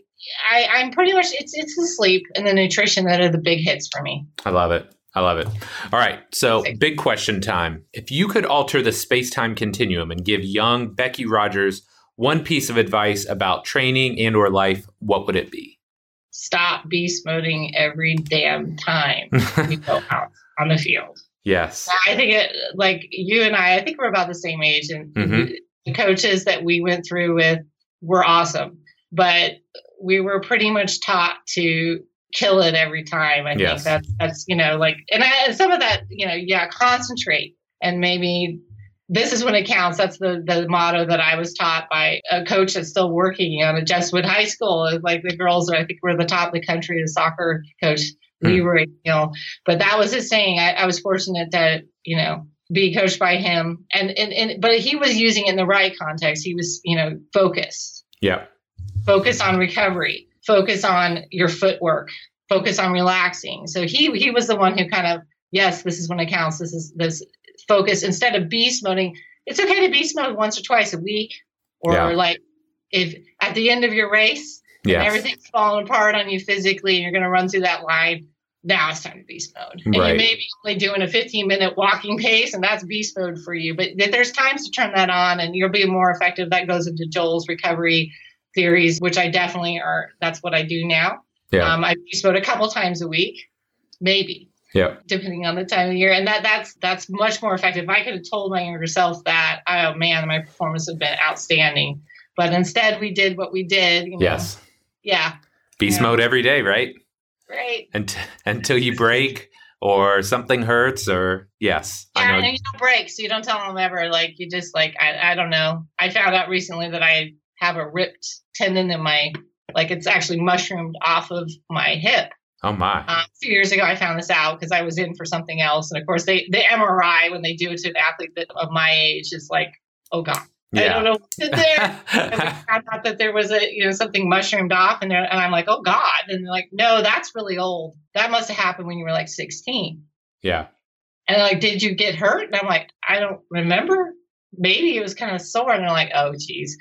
I I'm pretty much it's it's the sleep and the nutrition that are the big hits for me. I love it. I love it. All right. So, big question time. If you could alter the space time continuum and give young Becky Rogers one piece of advice about training and or life, what would it be? Stop beast moding every damn time you go out on the field. Yes. I think it like you and I, I think we're about the same age and mm-hmm. the coaches that we went through with were awesome. But we were pretty much taught to kill it every time. I yes. think that's that's you know like and, I, and some of that you know yeah concentrate and maybe this is when it counts. That's the the motto that I was taught by a coach that's still working on a Jeswood High School. Like the girls are, I think we're the top of the country, the soccer coach. We hmm. were, you know, but that was his saying. I, I was fortunate that you know, be coached by him and, and and but he was using it in the right context. He was, you know, focused. Yeah. Focus on recovery. Focus on your footwork. Focus on relaxing. So he he was the one who kind of yes, this is when it counts. This is this focus instead of beast moding. It's okay to beast mode once or twice a week, or yeah. like if at the end of your race, yes. everything's falling apart on you physically, and you're going to run through that line. Now it's time to beast mode, and right. you may be only doing a 15 minute walking pace, and that's beast mode for you. But there's times to turn that on, and you'll be more effective. That goes into Joel's recovery theories, which I definitely are. That's what I do now. Yeah. Um, I beast mode a couple times a week, maybe yeah depending on the time of year and that that's that's much more effective if i could have told my younger self that oh man my performance would have been outstanding but instead we did what we did you know? yes yeah beast mode every day right right and, until you break or something hurts or yes yeah, I know. you don't break so you don't tell them ever like you just like I, I don't know i found out recently that i have a ripped tendon in my like it's actually mushroomed off of my hip Oh my! Uh, few years ago, I found this out because I was in for something else, and of course, they the MRI when they do it to an athlete that, of my age is like, oh god, yeah. I don't know what's in there. I thought that there was a you know something mushroomed off, and and I'm like, oh god, and they're like, no, that's really old. That must have happened when you were like 16. Yeah. And like, did you get hurt? And I'm like, I don't remember. Maybe it was kind of sore. And they're like, oh, geez.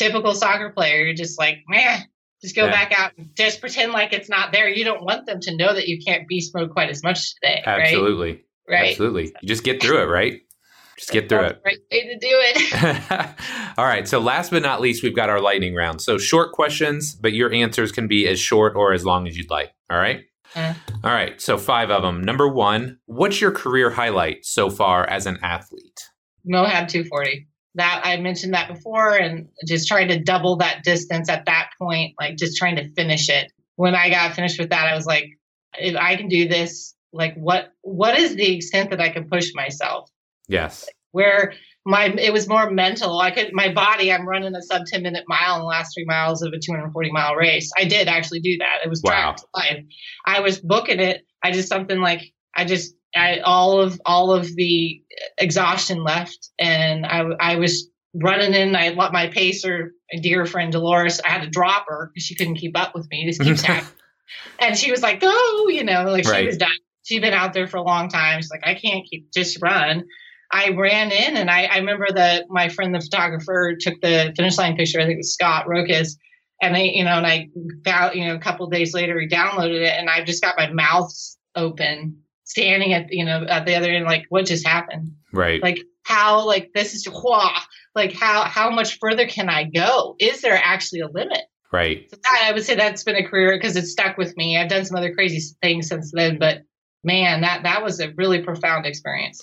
Typical soccer player. You're just like, man, just go yeah. back out and just pretend like it's not there. You don't want them to know that you can't beast mode quite as much today. Absolutely. Right. Absolutely. You just get through it, right? Just get through it. Right way to do it. All right. So last but not least, we've got our lightning round. So short questions, but your answers can be as short or as long as you'd like. All right. Uh, All right. So five of them. Number one, what's your career highlight so far as an athlete? Moab 240. That I mentioned that before, and just trying to double that distance at that point, like just trying to finish it. When I got finished with that, I was like, if I can do this, like what what is the extent that I can push myself? Yes. Where my it was more mental. I could my body. I'm running a sub 10 minute mile in the last three miles of a 240 mile race. I did actually do that. It was wow. life. I was booking it. I just something like I just I all of all of the exhaustion left, and I I was running in. I let my pacer, dear friend Dolores. I had to drop her because she couldn't keep up with me. Just keep tapping. and she was like, "Go," you know, like right. she was done. She'd been out there for a long time. She's like, "I can't keep just run." I ran in and I, I remember that my friend, the photographer, took the finish line picture. I think it was Scott Rokis. And I, you know, and I got, you know, a couple days later, he downloaded it and I just got my mouth open, standing at, you know, at the other end, like, what just happened? Right. Like, how, like, this is, wah, like, how, how much further can I go? Is there actually a limit? Right. So that, I would say that's been a career because it stuck with me. I've done some other crazy things since then, but man, that, that was a really profound experience.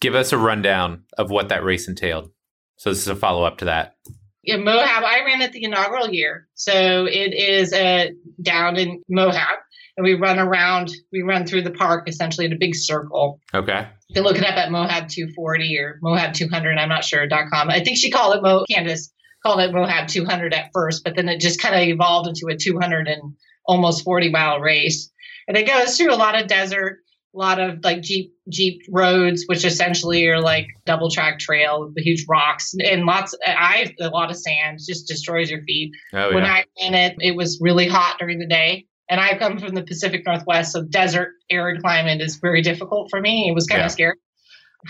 Give us a rundown of what that race entailed. So this is a follow up to that. Yeah, Moab. I ran it the inaugural year, so it is uh, down in Moab, and we run around. We run through the park essentially in a big circle. Okay. You can look it up at Moab 240 or Moab 200. I'm not sure. dot com. I think she called it Mo. Candice called it Moab 200 at first, but then it just kind of evolved into a 200 and almost 40 mile race, and it goes through a lot of desert a lot of like jeep jeep roads which essentially are like double track trail with the huge rocks and lots i a lot of sand just destroys your feet oh, yeah. when i ran it it was really hot during the day and i come from the pacific northwest so desert arid climate is very difficult for me it was kind yeah. of scary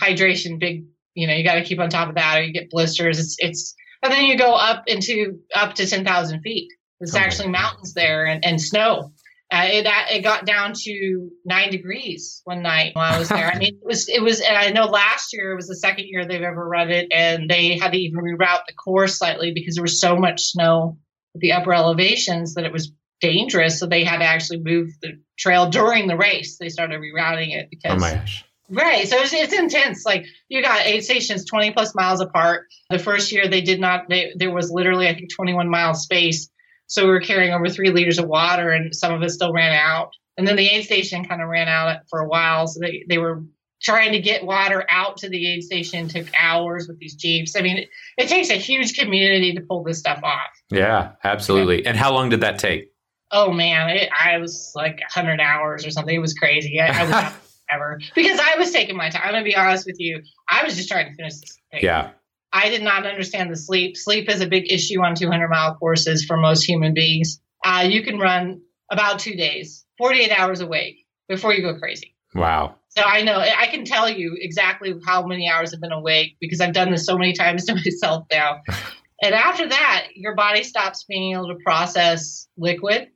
hydration big you know you got to keep on top of that or you get blisters it's it's and then you go up into up to 10,000 feet there's okay. actually mountains there and, and snow uh, it it got down to nine degrees one night while I was there. I mean, it was it was, and I know last year it was the second year they've ever run it, and they had to even reroute the course slightly because there was so much snow at the upper elevations that it was dangerous. So they had to actually move the trail during the race. They started rerouting it because. Oh my gosh. Right. So it's, it's intense. Like you got eight stations 20 plus miles apart. The first year they did not, they, there was literally, I think, 21 mile space so we were carrying over three liters of water, and some of it still ran out. And then the aid station kind of ran out for a while. So they, they were trying to get water out to the aid station took hours with these jeeps. I mean, it, it takes a huge community to pull this stuff off. Yeah, absolutely. And how long did that take? Oh man, it, I was like 100 hours or something. It was crazy. I, I was ever because I was taking my time. I'm gonna be honest with you. I was just trying to finish this. Thing. Yeah. I did not understand the sleep. Sleep is a big issue on 200 mile courses for most human beings. Uh, you can run about two days, 48 hours awake before you go crazy. Wow. So I know I can tell you exactly how many hours I've been awake because I've done this so many times to myself now. and after that, your body stops being able to process liquid.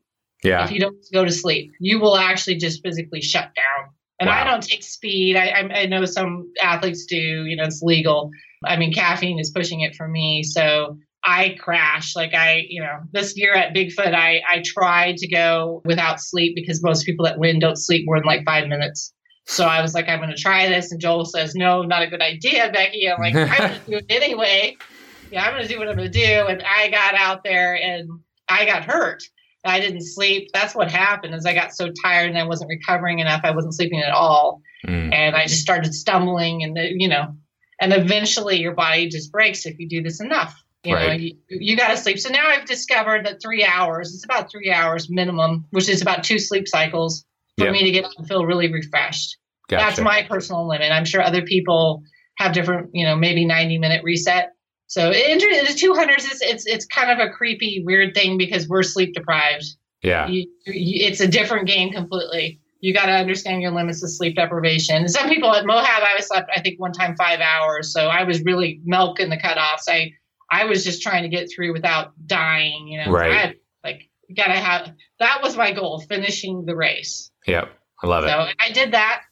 Yeah. If you don't go to sleep, you will actually just physically shut down. And wow. I don't take speed. I, I, I know some athletes do. You know, it's legal. I mean, caffeine is pushing it for me. So I crash. Like I, you know, this year at Bigfoot, I, I tried to go without sleep because most people that win don't sleep more than like five minutes. So I was like, I'm going to try this. And Joel says, no, not a good idea, Becky. I'm like, I'm going to do it anyway. Yeah, I'm going to do what I'm going to do. And I got out there and I got hurt. I didn't sleep. That's what happened is I got so tired and I wasn't recovering enough. I wasn't sleeping at all. Mm. And I just started stumbling and, the, you know, and eventually your body just breaks if you do this enough You right. know, you, you got to sleep. So now I've discovered that three hours, it's about three hours minimum, which is about two sleep cycles for yep. me to get up and feel really refreshed. Gotcha. That's my personal limit. I'm sure other people have different, you know, maybe 90 minute reset. So it, the 200s is it's it's kind of a creepy, weird thing because we're sleep deprived. Yeah, you, you, it's a different game completely. You got to understand your limits of sleep deprivation. And some people at Moab, I was slept I think one time five hours, so I was really milking the cutoffs. I I was just trying to get through without dying. You know, right? Had, like you got to have that was my goal, finishing the race. Yep, I love it. So I did that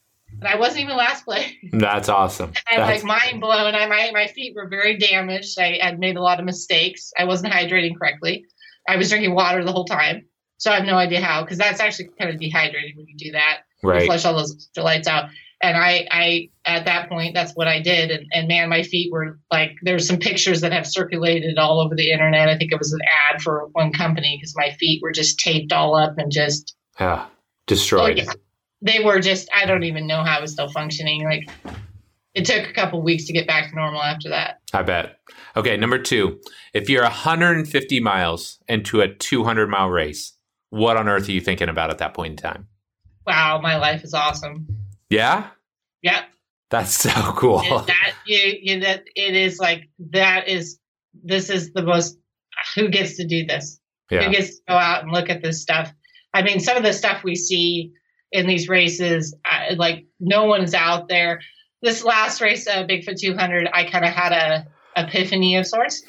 and I wasn't even last place. That's awesome. I'm That's... like mind blown. I my my feet were very damaged. I had made a lot of mistakes. I wasn't hydrating correctly. I was drinking water the whole time, so I have no idea how. Because that's actually kind of dehydrating when you do that. Right. You flush all those electrolytes out. And I, I at that point, that's what I did. And, and man, my feet were like there's some pictures that have circulated all over the internet. I think it was an ad for one company because my feet were just taped all up and just yeah destroyed. Oh, yeah they were just I don't even know how I was still functioning. Like it took a couple weeks to get back to normal after that. I bet. Okay, number two. If you're 150 miles into a 200 mile race, what on earth are you thinking about at that point in time? Wow, my life is awesome. Yeah. Yep. That's so cool. that you, you that it is like that is this is the most. Who gets to do this? Yeah. Who gets to go out and look at this stuff? I mean, some of the stuff we see in these races. I, like no one's out there. This last race, uh, Bigfoot 200, I kind of had a epiphany of sorts.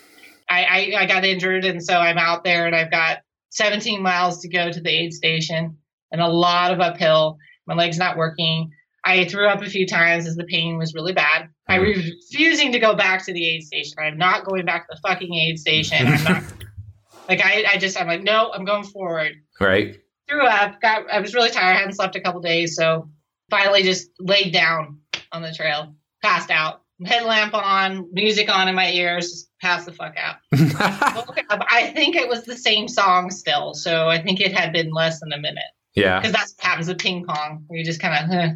I, I, I got injured, and so I'm out there, and I've got 17 miles to go to the aid station, and a lot of uphill. My leg's not working. I threw up a few times as the pain was really bad. I'm mm-hmm. refusing to go back to the aid station. I'm not going back to the fucking aid station. I'm not like I, I just I'm like, no, I'm going forward. Right threw up. Got I was really tired. I hadn't slept a couple days, so finally just laid down on the trail, passed out. Headlamp on, music on in my ears, just passed the fuck out. I think it was the same song still, so I think it had been less than a minute. Yeah, because that's what happens with ping pong, you just kind of. Huh.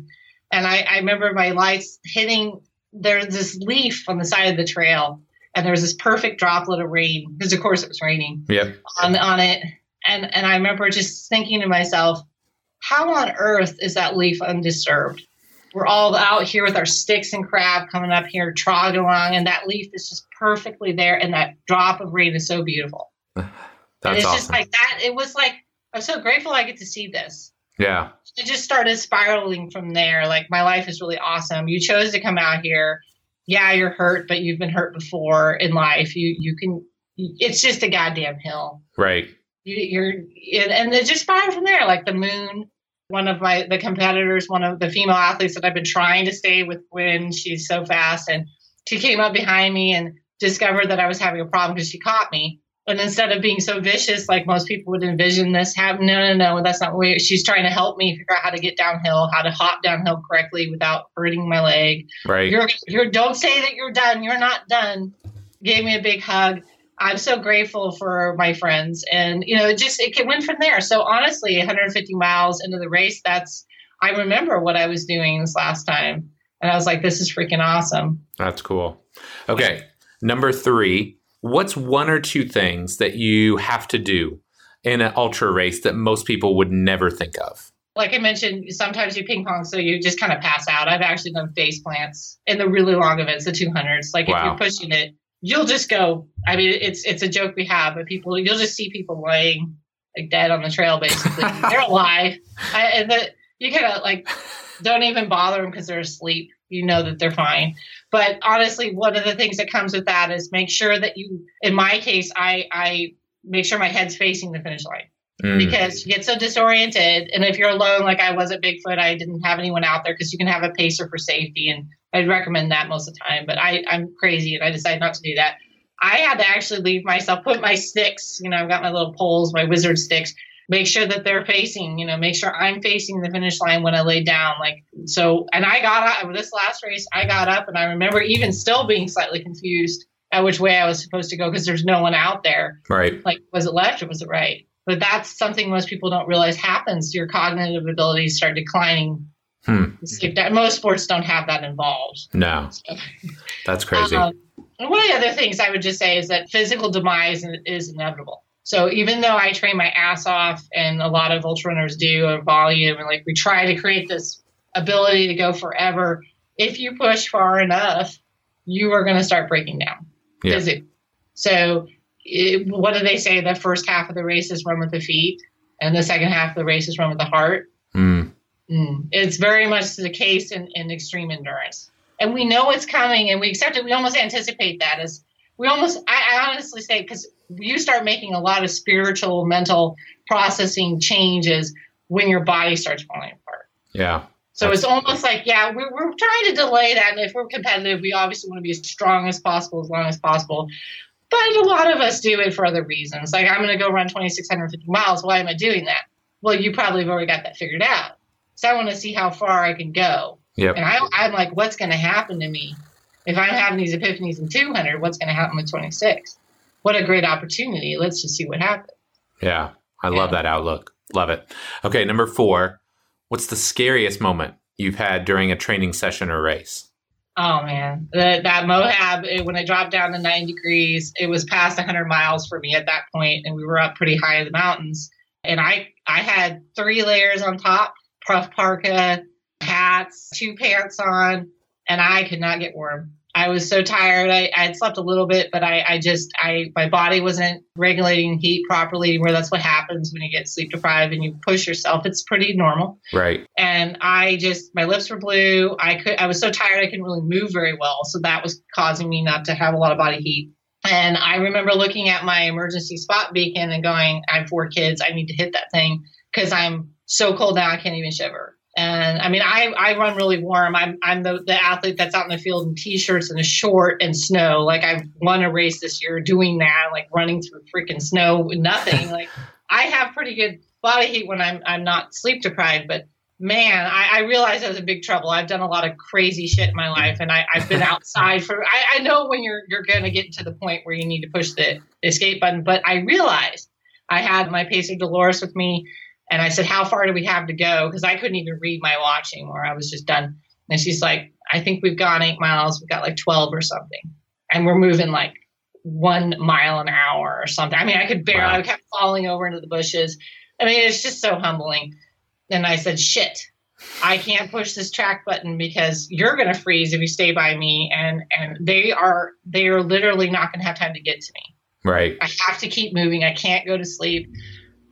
And I, I remember my lights hitting. There's this leaf on the side of the trail, and there was this perfect droplet of rain because, of course, it was raining. Yep. On on it, and and I remember just thinking to myself, how on earth is that leaf undisturbed? We're all out here with our sticks and crab coming up here, trogging along, and that leaf is just perfectly there, and that drop of rain is so beautiful. That's and it's awesome. just like that. It was like I'm so grateful I get to see this. Yeah. It just started spiraling from there. Like my life is really awesome. You chose to come out here. Yeah, you're hurt, but you've been hurt before in life. You you can. It's just a goddamn hill. Right you, are and it just fine from there. Like the moon, one of my the competitors, one of the female athletes that I've been trying to stay with when she's so fast, and she came up behind me and discovered that I was having a problem because she caught me. And instead of being so vicious, like most people would envision this happen, no, no, no, that's not what she's trying to help me figure out how to get downhill, how to hop downhill correctly without hurting my leg. Right. You're, you're, don't say that you're done. You're not done. Gave me a big hug. I'm so grateful for my friends, and you know, it just it can went from there. So honestly, 150 miles into the race, that's I remember what I was doing this last time, and I was like, this is freaking awesome. That's cool. Okay, number three. What's one or two things that you have to do in an ultra race that most people would never think of? Like I mentioned, sometimes you ping pong, so you just kind of pass out. I've actually done face plants in the really long events, the 200s. Like wow. if you're pushing it, you'll just go. I mean, it's it's a joke we have, but people you'll just see people laying like dead on the trail. Basically, they're alive, I, and that you kind of like don't even bother them because they're asleep. You know that they're fine. But honestly, one of the things that comes with that is make sure that you. In my case, I I make sure my head's facing the finish line. Mm. Because you get so disoriented, and if you're alone, like I was at Bigfoot, I didn't have anyone out there because you can have a pacer for safety, and I'd recommend that most of the time, but I, I'm crazy and I decided not to do that. I had to actually leave myself, put my sticks, you know, I've got my little poles, my wizard sticks, make sure that they're facing, you know, make sure I'm facing the finish line when I lay down. Like, so, and I got up, this last race, I got up and I remember even still being slightly confused at which way I was supposed to go because there's no one out there. Right. Like, was it left or was it right? But that's something most people don't realize happens. Your cognitive abilities start declining Hmm. Most sports don't have that involved. No, that's crazy. Um, one of the other things I would just say is that physical demise is inevitable. So even though I train my ass off, and a lot of ultra runners do, a volume, and like we try to create this ability to go forever, if you push far enough, you are going to start breaking down yeah. physically. So it, what do they say? The first half of the race is run with the feet, and the second half of the race is run with the heart. Mm. Mm. It's very much the case in, in extreme endurance and we know it's coming and we accept it. We almost anticipate that as we almost, I, I honestly say, because you start making a lot of spiritual, mental processing changes when your body starts falling apart. Yeah. So it's almost like, yeah, we're, we're trying to delay that. And if we're competitive, we obviously want to be as strong as possible, as long as possible. But a lot of us do it for other reasons. Like, I'm going to go run 2,650 miles. Why am I doing that? Well, you probably have already got that figured out. So I want to see how far I can go. Yep. And I, I'm like, what's going to happen to me if I'm having these epiphanies in 200? What's going to happen with 26? What a great opportunity. Let's just see what happens. Yeah. I yeah. love that outlook. Love it. Okay. Number four, what's the scariest moment you've had during a training session or race? Oh man, the, that Moab it, when I dropped down to nine degrees, it was past 100 miles for me at that point, and we were up pretty high in the mountains. And I I had three layers on top, puff parka, hats, two pants on, and I could not get warm. I was so tired. I, I had slept a little bit, but I, I just, I, my body wasn't regulating heat properly. Where that's what happens when you get sleep deprived and you push yourself. It's pretty normal, right? And I just, my lips were blue. I could, I was so tired. I couldn't really move very well, so that was causing me not to have a lot of body heat. And I remember looking at my emergency spot beacon and going, "I have four kids. I need to hit that thing because I'm so cold now. I can't even shiver." And I mean, I, I run really warm. I'm, I'm the, the athlete that's out in the field in t-shirts and a short and snow. Like I've won a race this year doing that, like running through freaking snow with nothing. like I have pretty good body heat when I'm, I'm not sleep deprived, but man, I, I realized I was in big trouble. I've done a lot of crazy shit in my life and I, I've been outside for, I, I know when you're, you're going to get to the point where you need to push the escape button, but I realized I had my pacer Dolores with me and I said, How far do we have to go? Because I couldn't even read my watch anymore. I was just done. And she's like, I think we've gone eight miles. We've got like 12 or something. And we're moving like one mile an hour or something. I mean, I could barely, wow. I kept falling over into the bushes. I mean, it's just so humbling. And I said, Shit, I can't push this track button because you're going to freeze if you stay by me. And, and they are, they are literally not going to have time to get to me. Right. I have to keep moving. I can't go to sleep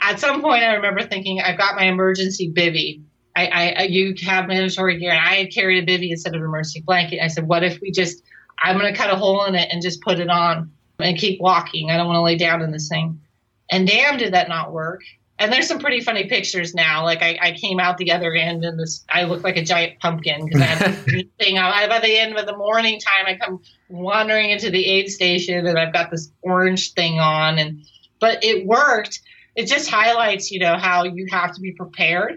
at some point, I remember thinking, I've got my emergency bivy. I, I, you have mandatory gear, and I had carried a bivy instead of an emergency blanket. I said, what if we just, I'm going to cut a hole in it and just put it on and keep walking. I don't want to lay down in this thing. And damn, did that not work. And there's some pretty funny pictures now. Like I, I came out the other end and this, I look like a giant pumpkin because I had this thing. I, by the end of the morning time, I come wandering into the aid station and I've got this orange thing on. And but it worked it just highlights, you know, how you have to be prepared.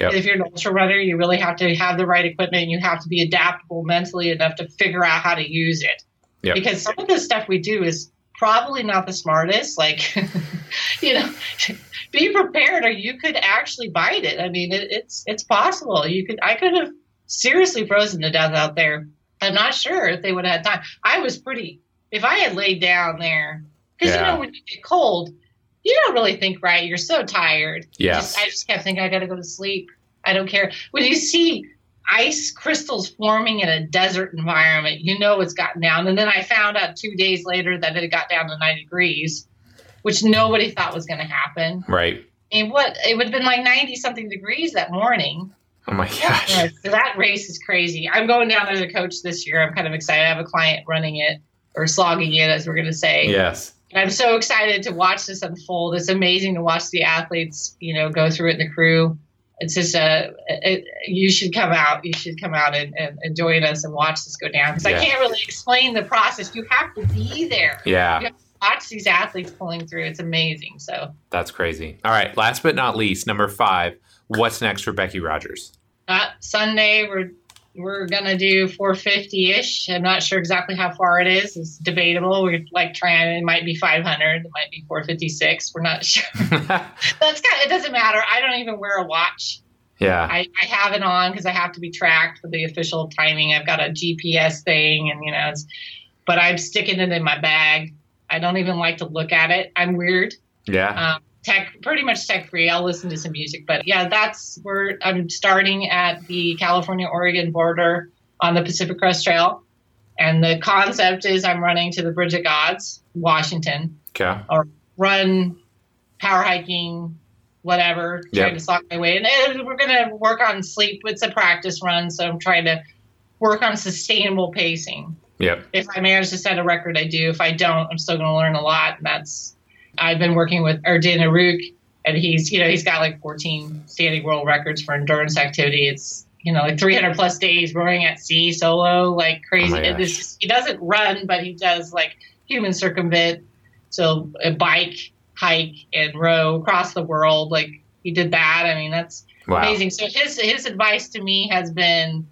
Yep. If you're an ultra runner, you really have to have the right equipment. You have to be adaptable mentally enough to figure out how to use it. Yep. Because some of the stuff we do is probably not the smartest. Like, you know, be prepared, or you could actually bite it. I mean, it, it's it's possible. You could. I could have seriously frozen to death out there. I'm not sure if they would have had time. I was pretty. If I had laid down there, because yeah. you know when you get cold, you don't really think right. You're so tired. Yes. I just kept thinking, I got to go to sleep. I don't care. When you see ice crystals forming in a desert environment, you know it's gotten down. And then I found out two days later that it got down to nine degrees, which nobody thought was going to happen. Right. And what it would have been like 90 something degrees that morning. Oh my gosh. Yeah, so that race is crazy. I'm going down there to coach this year. I'm kind of excited. I have a client running it or slogging it, as we're going to say. Yes. I'm so excited to watch this unfold. It's amazing to watch the athletes, you know, go through it in the crew. It's just a, it, you should come out. You should come out and, and, and join us and watch this go down because yeah. I can't really explain the process. You have to be there. Yeah. watch these athletes pulling through. It's amazing. So that's crazy. All right. Last but not least, number five. What's next for Becky Rogers? Uh, Sunday, we're we're gonna do 450 ish. I'm not sure exactly how far it is. It's debatable. We're like trying. It might be 500. It might be 456. We're not sure. That's kind. Of, it doesn't matter. I don't even wear a watch. Yeah. I, I have it on because I have to be tracked for the official timing. I've got a GPS thing, and you know, it's but I'm sticking it in my bag. I don't even like to look at it. I'm weird. Yeah. Um, tech, pretty much tech free. I'll listen to some music, but yeah, that's where I'm starting at the California Oregon border on the Pacific Crest Trail. And the concept is I'm running to the Bridge of Gods, Washington. Okay. Or run power hiking, whatever, trying yep. to slog my way. And we're going to work on sleep. It's a practice run, so I'm trying to work on sustainable pacing. Yep. If I manage to set a record, I do. If I don't, I'm still going to learn a lot. And that's I've been working with Erden Eruç, and he's you know he's got like 14 standing world records for endurance activity. It's you know like 300 plus days rowing at sea solo, like crazy. Oh just, he doesn't run, but he does like human circumvent, so a bike, hike, and row across the world. Like he did that. I mean that's wow. amazing. So his his advice to me has been,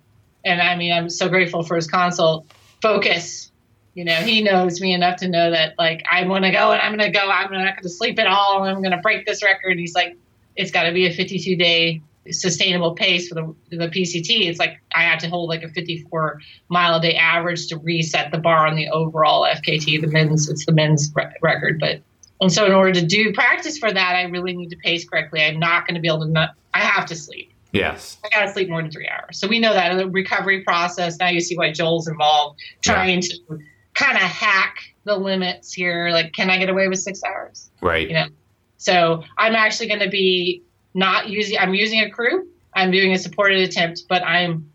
and I mean I'm so grateful for his consult focus. You know, he knows me enough to know that like I want to go and I'm going to go. I'm not going to sleep at all. I'm going to break this record. He's like, it's got to be a 52 day sustainable pace for the the PCT. It's like I have to hold like a 54 mile a day average to reset the bar on the overall FKT. The men's it's the men's re- record, but and so in order to do practice for that, I really need to pace correctly. I'm not going to be able to. Not, I have to sleep. Yes. I got to sleep more than three hours. So we know that in the recovery process. Now you see why Joel's involved, trying yeah. to kind of hack the limits here. Like, can I get away with six hours? Right. You know. So I'm actually going to be not using. I'm using a crew. I'm doing a supported attempt, but I'm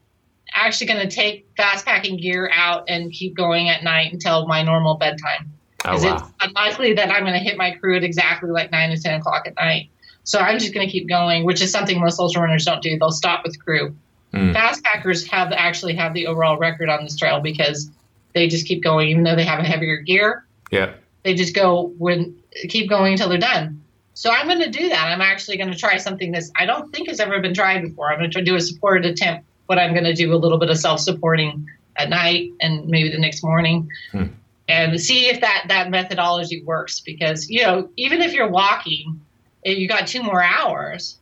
actually going to take fast packing gear out and keep going at night until my normal bedtime. Because oh, wow. it's unlikely that I'm going to hit my crew at exactly like nine to ten o'clock at night. So I'm just going to keep going, which is something most ultra runners don't do. They'll stop with crew. Mm. Fast packers have actually have the overall record on this trail because they just keep going, even though they have a heavier gear. Yeah. They just go when keep going until they're done. So I'm going to do that. I'm actually going to try something that I don't think has ever been tried before. I'm going to do a supported attempt, but I'm going to do a little bit of self-supporting at night and maybe the next morning. Hmm. And see if that that methodology works because you know even if you're walking, if you got two more hours,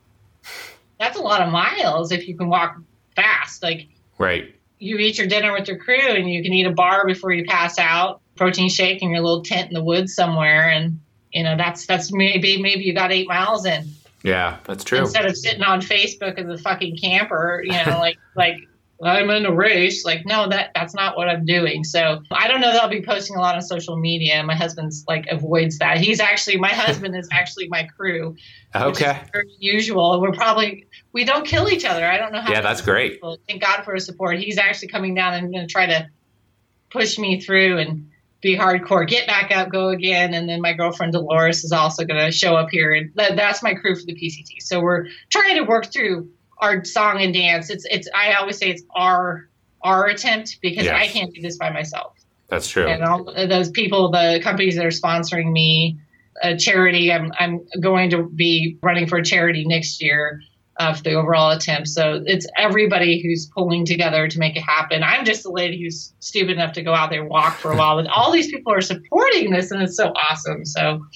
that's a lot of miles if you can walk fast. Like, right. You eat your dinner with your crew and you can eat a bar before you pass out, protein shake in your little tent in the woods somewhere. And, you know, that's, that's maybe, maybe you got eight miles in. Yeah, that's true. Instead of sitting on Facebook as a fucking camper, you know, like, like, I'm in a race. Like, no, that that's not what I'm doing. So I don't know that I'll be posting a lot on social media. My husband's like avoids that. He's actually my husband is actually my crew. Okay. very usual. We're probably we don't kill each other. I don't know how. Yeah, that's great. People. Thank God for his support. He's actually coming down and going to try to push me through and be hardcore. Get back up, go again, and then my girlfriend Dolores is also going to show up here, and that, that's my crew for the PCT. So we're trying to work through our song and dance. It's it's I always say it's our our attempt because yes. I can't do this by myself. That's true. And all those people, the companies that are sponsoring me, a charity. I'm I'm going to be running for a charity next year uh, for the overall attempt. So it's everybody who's pulling together to make it happen. I'm just the lady who's stupid enough to go out there and walk for a while, but all these people are supporting this, and it's so awesome. So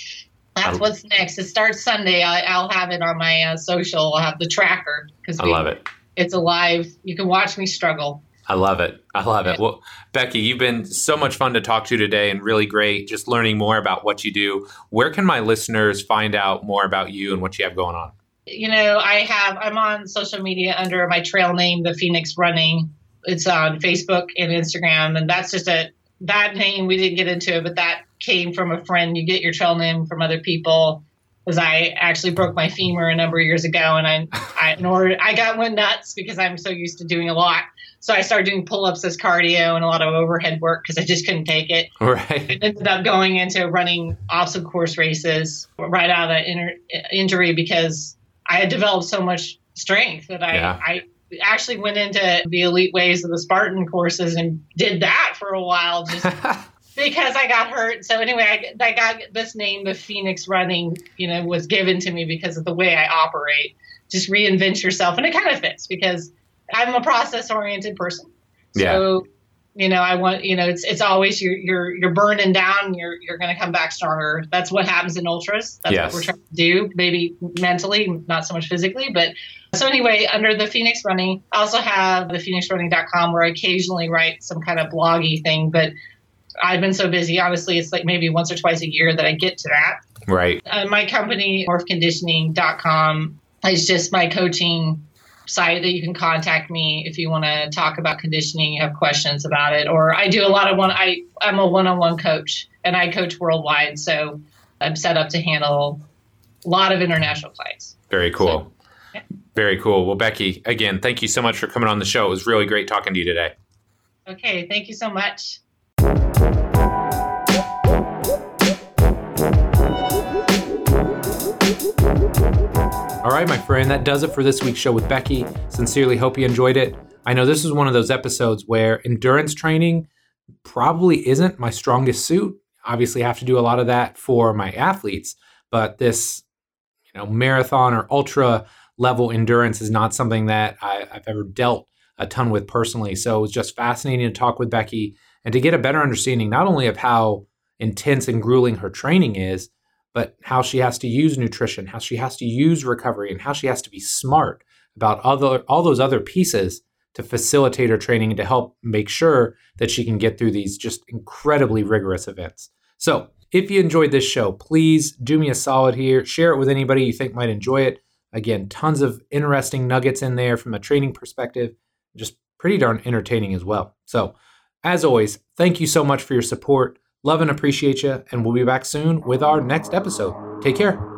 that's what's next. It starts Sunday. I, will have it on my uh, social. I'll have the tracker because I love it. It's alive. You can watch me struggle. I love it. I love it. Well, Becky, you've been so much fun to talk to today and really great just learning more about what you do. Where can my listeners find out more about you and what you have going on? You know, I have, I'm on social media under my trail name, The Phoenix Running. It's on Facebook and Instagram. And that's just a, that name, we didn't get into it, but that came from a friend. You get your trail name from other people. Because I actually broke my femur a number of years ago, and I, I in order, I got went nuts because I'm so used to doing a lot. So I started doing pull-ups as cardio and a lot of overhead work because I just couldn't take it. Right. I ended up going into running obstacle course races right out of that inter- injury because I had developed so much strength that I, yeah. I actually went into the elite ways of the Spartan courses and did that for a while just because I got hurt. So anyway, I, I got this name, the Phoenix Running, you know, was given to me because of the way I operate. Just reinvent yourself, and it kind of fits because I'm a process oriented person. So, yeah. you know, I want, you know, it's it's always you're you're you're burning down. You're you're going to come back stronger. That's what happens in ultras. That's yes. what we're trying to do. Maybe mentally, not so much physically, but so anyway, under the Phoenix Running, I also have the phoenixrunning.com where I occasionally write some kind of bloggy thing, but I've been so busy. Honestly, it's like maybe once or twice a year that I get to that. Right. Uh, my company, morphconditioning.com, is just my coaching site that you can contact me if you want to talk about conditioning, you have questions about it. Or I do a lot of one, I, I'm a one on one coach and I coach worldwide. So I'm set up to handle a lot of international clients. Very cool. So, yeah. Very cool. Well, Becky, again, thank you so much for coming on the show. It was really great talking to you today. Okay. Thank you so much. All right, my friend, that does it for this week's show with Becky. Sincerely hope you enjoyed it. I know this is one of those episodes where endurance training probably isn't my strongest suit. Obviously, I have to do a lot of that for my athletes, but this, you know, marathon or ultra level endurance is not something that I, have ever dealt a ton with personally. So it was just fascinating to talk with Becky and to get a better understanding not only of how intense and grueling her training is, but how she has to use nutrition, how she has to use recovery, and how she has to be smart about other all those other pieces to facilitate her training and to help make sure that she can get through these just incredibly rigorous events. So, if you enjoyed this show, please do me a solid here. Share it with anybody you think might enjoy it. Again, tons of interesting nuggets in there from a training perspective, just pretty darn entertaining as well. So, as always, thank you so much for your support. Love and appreciate you, and we'll be back soon with our next episode. Take care.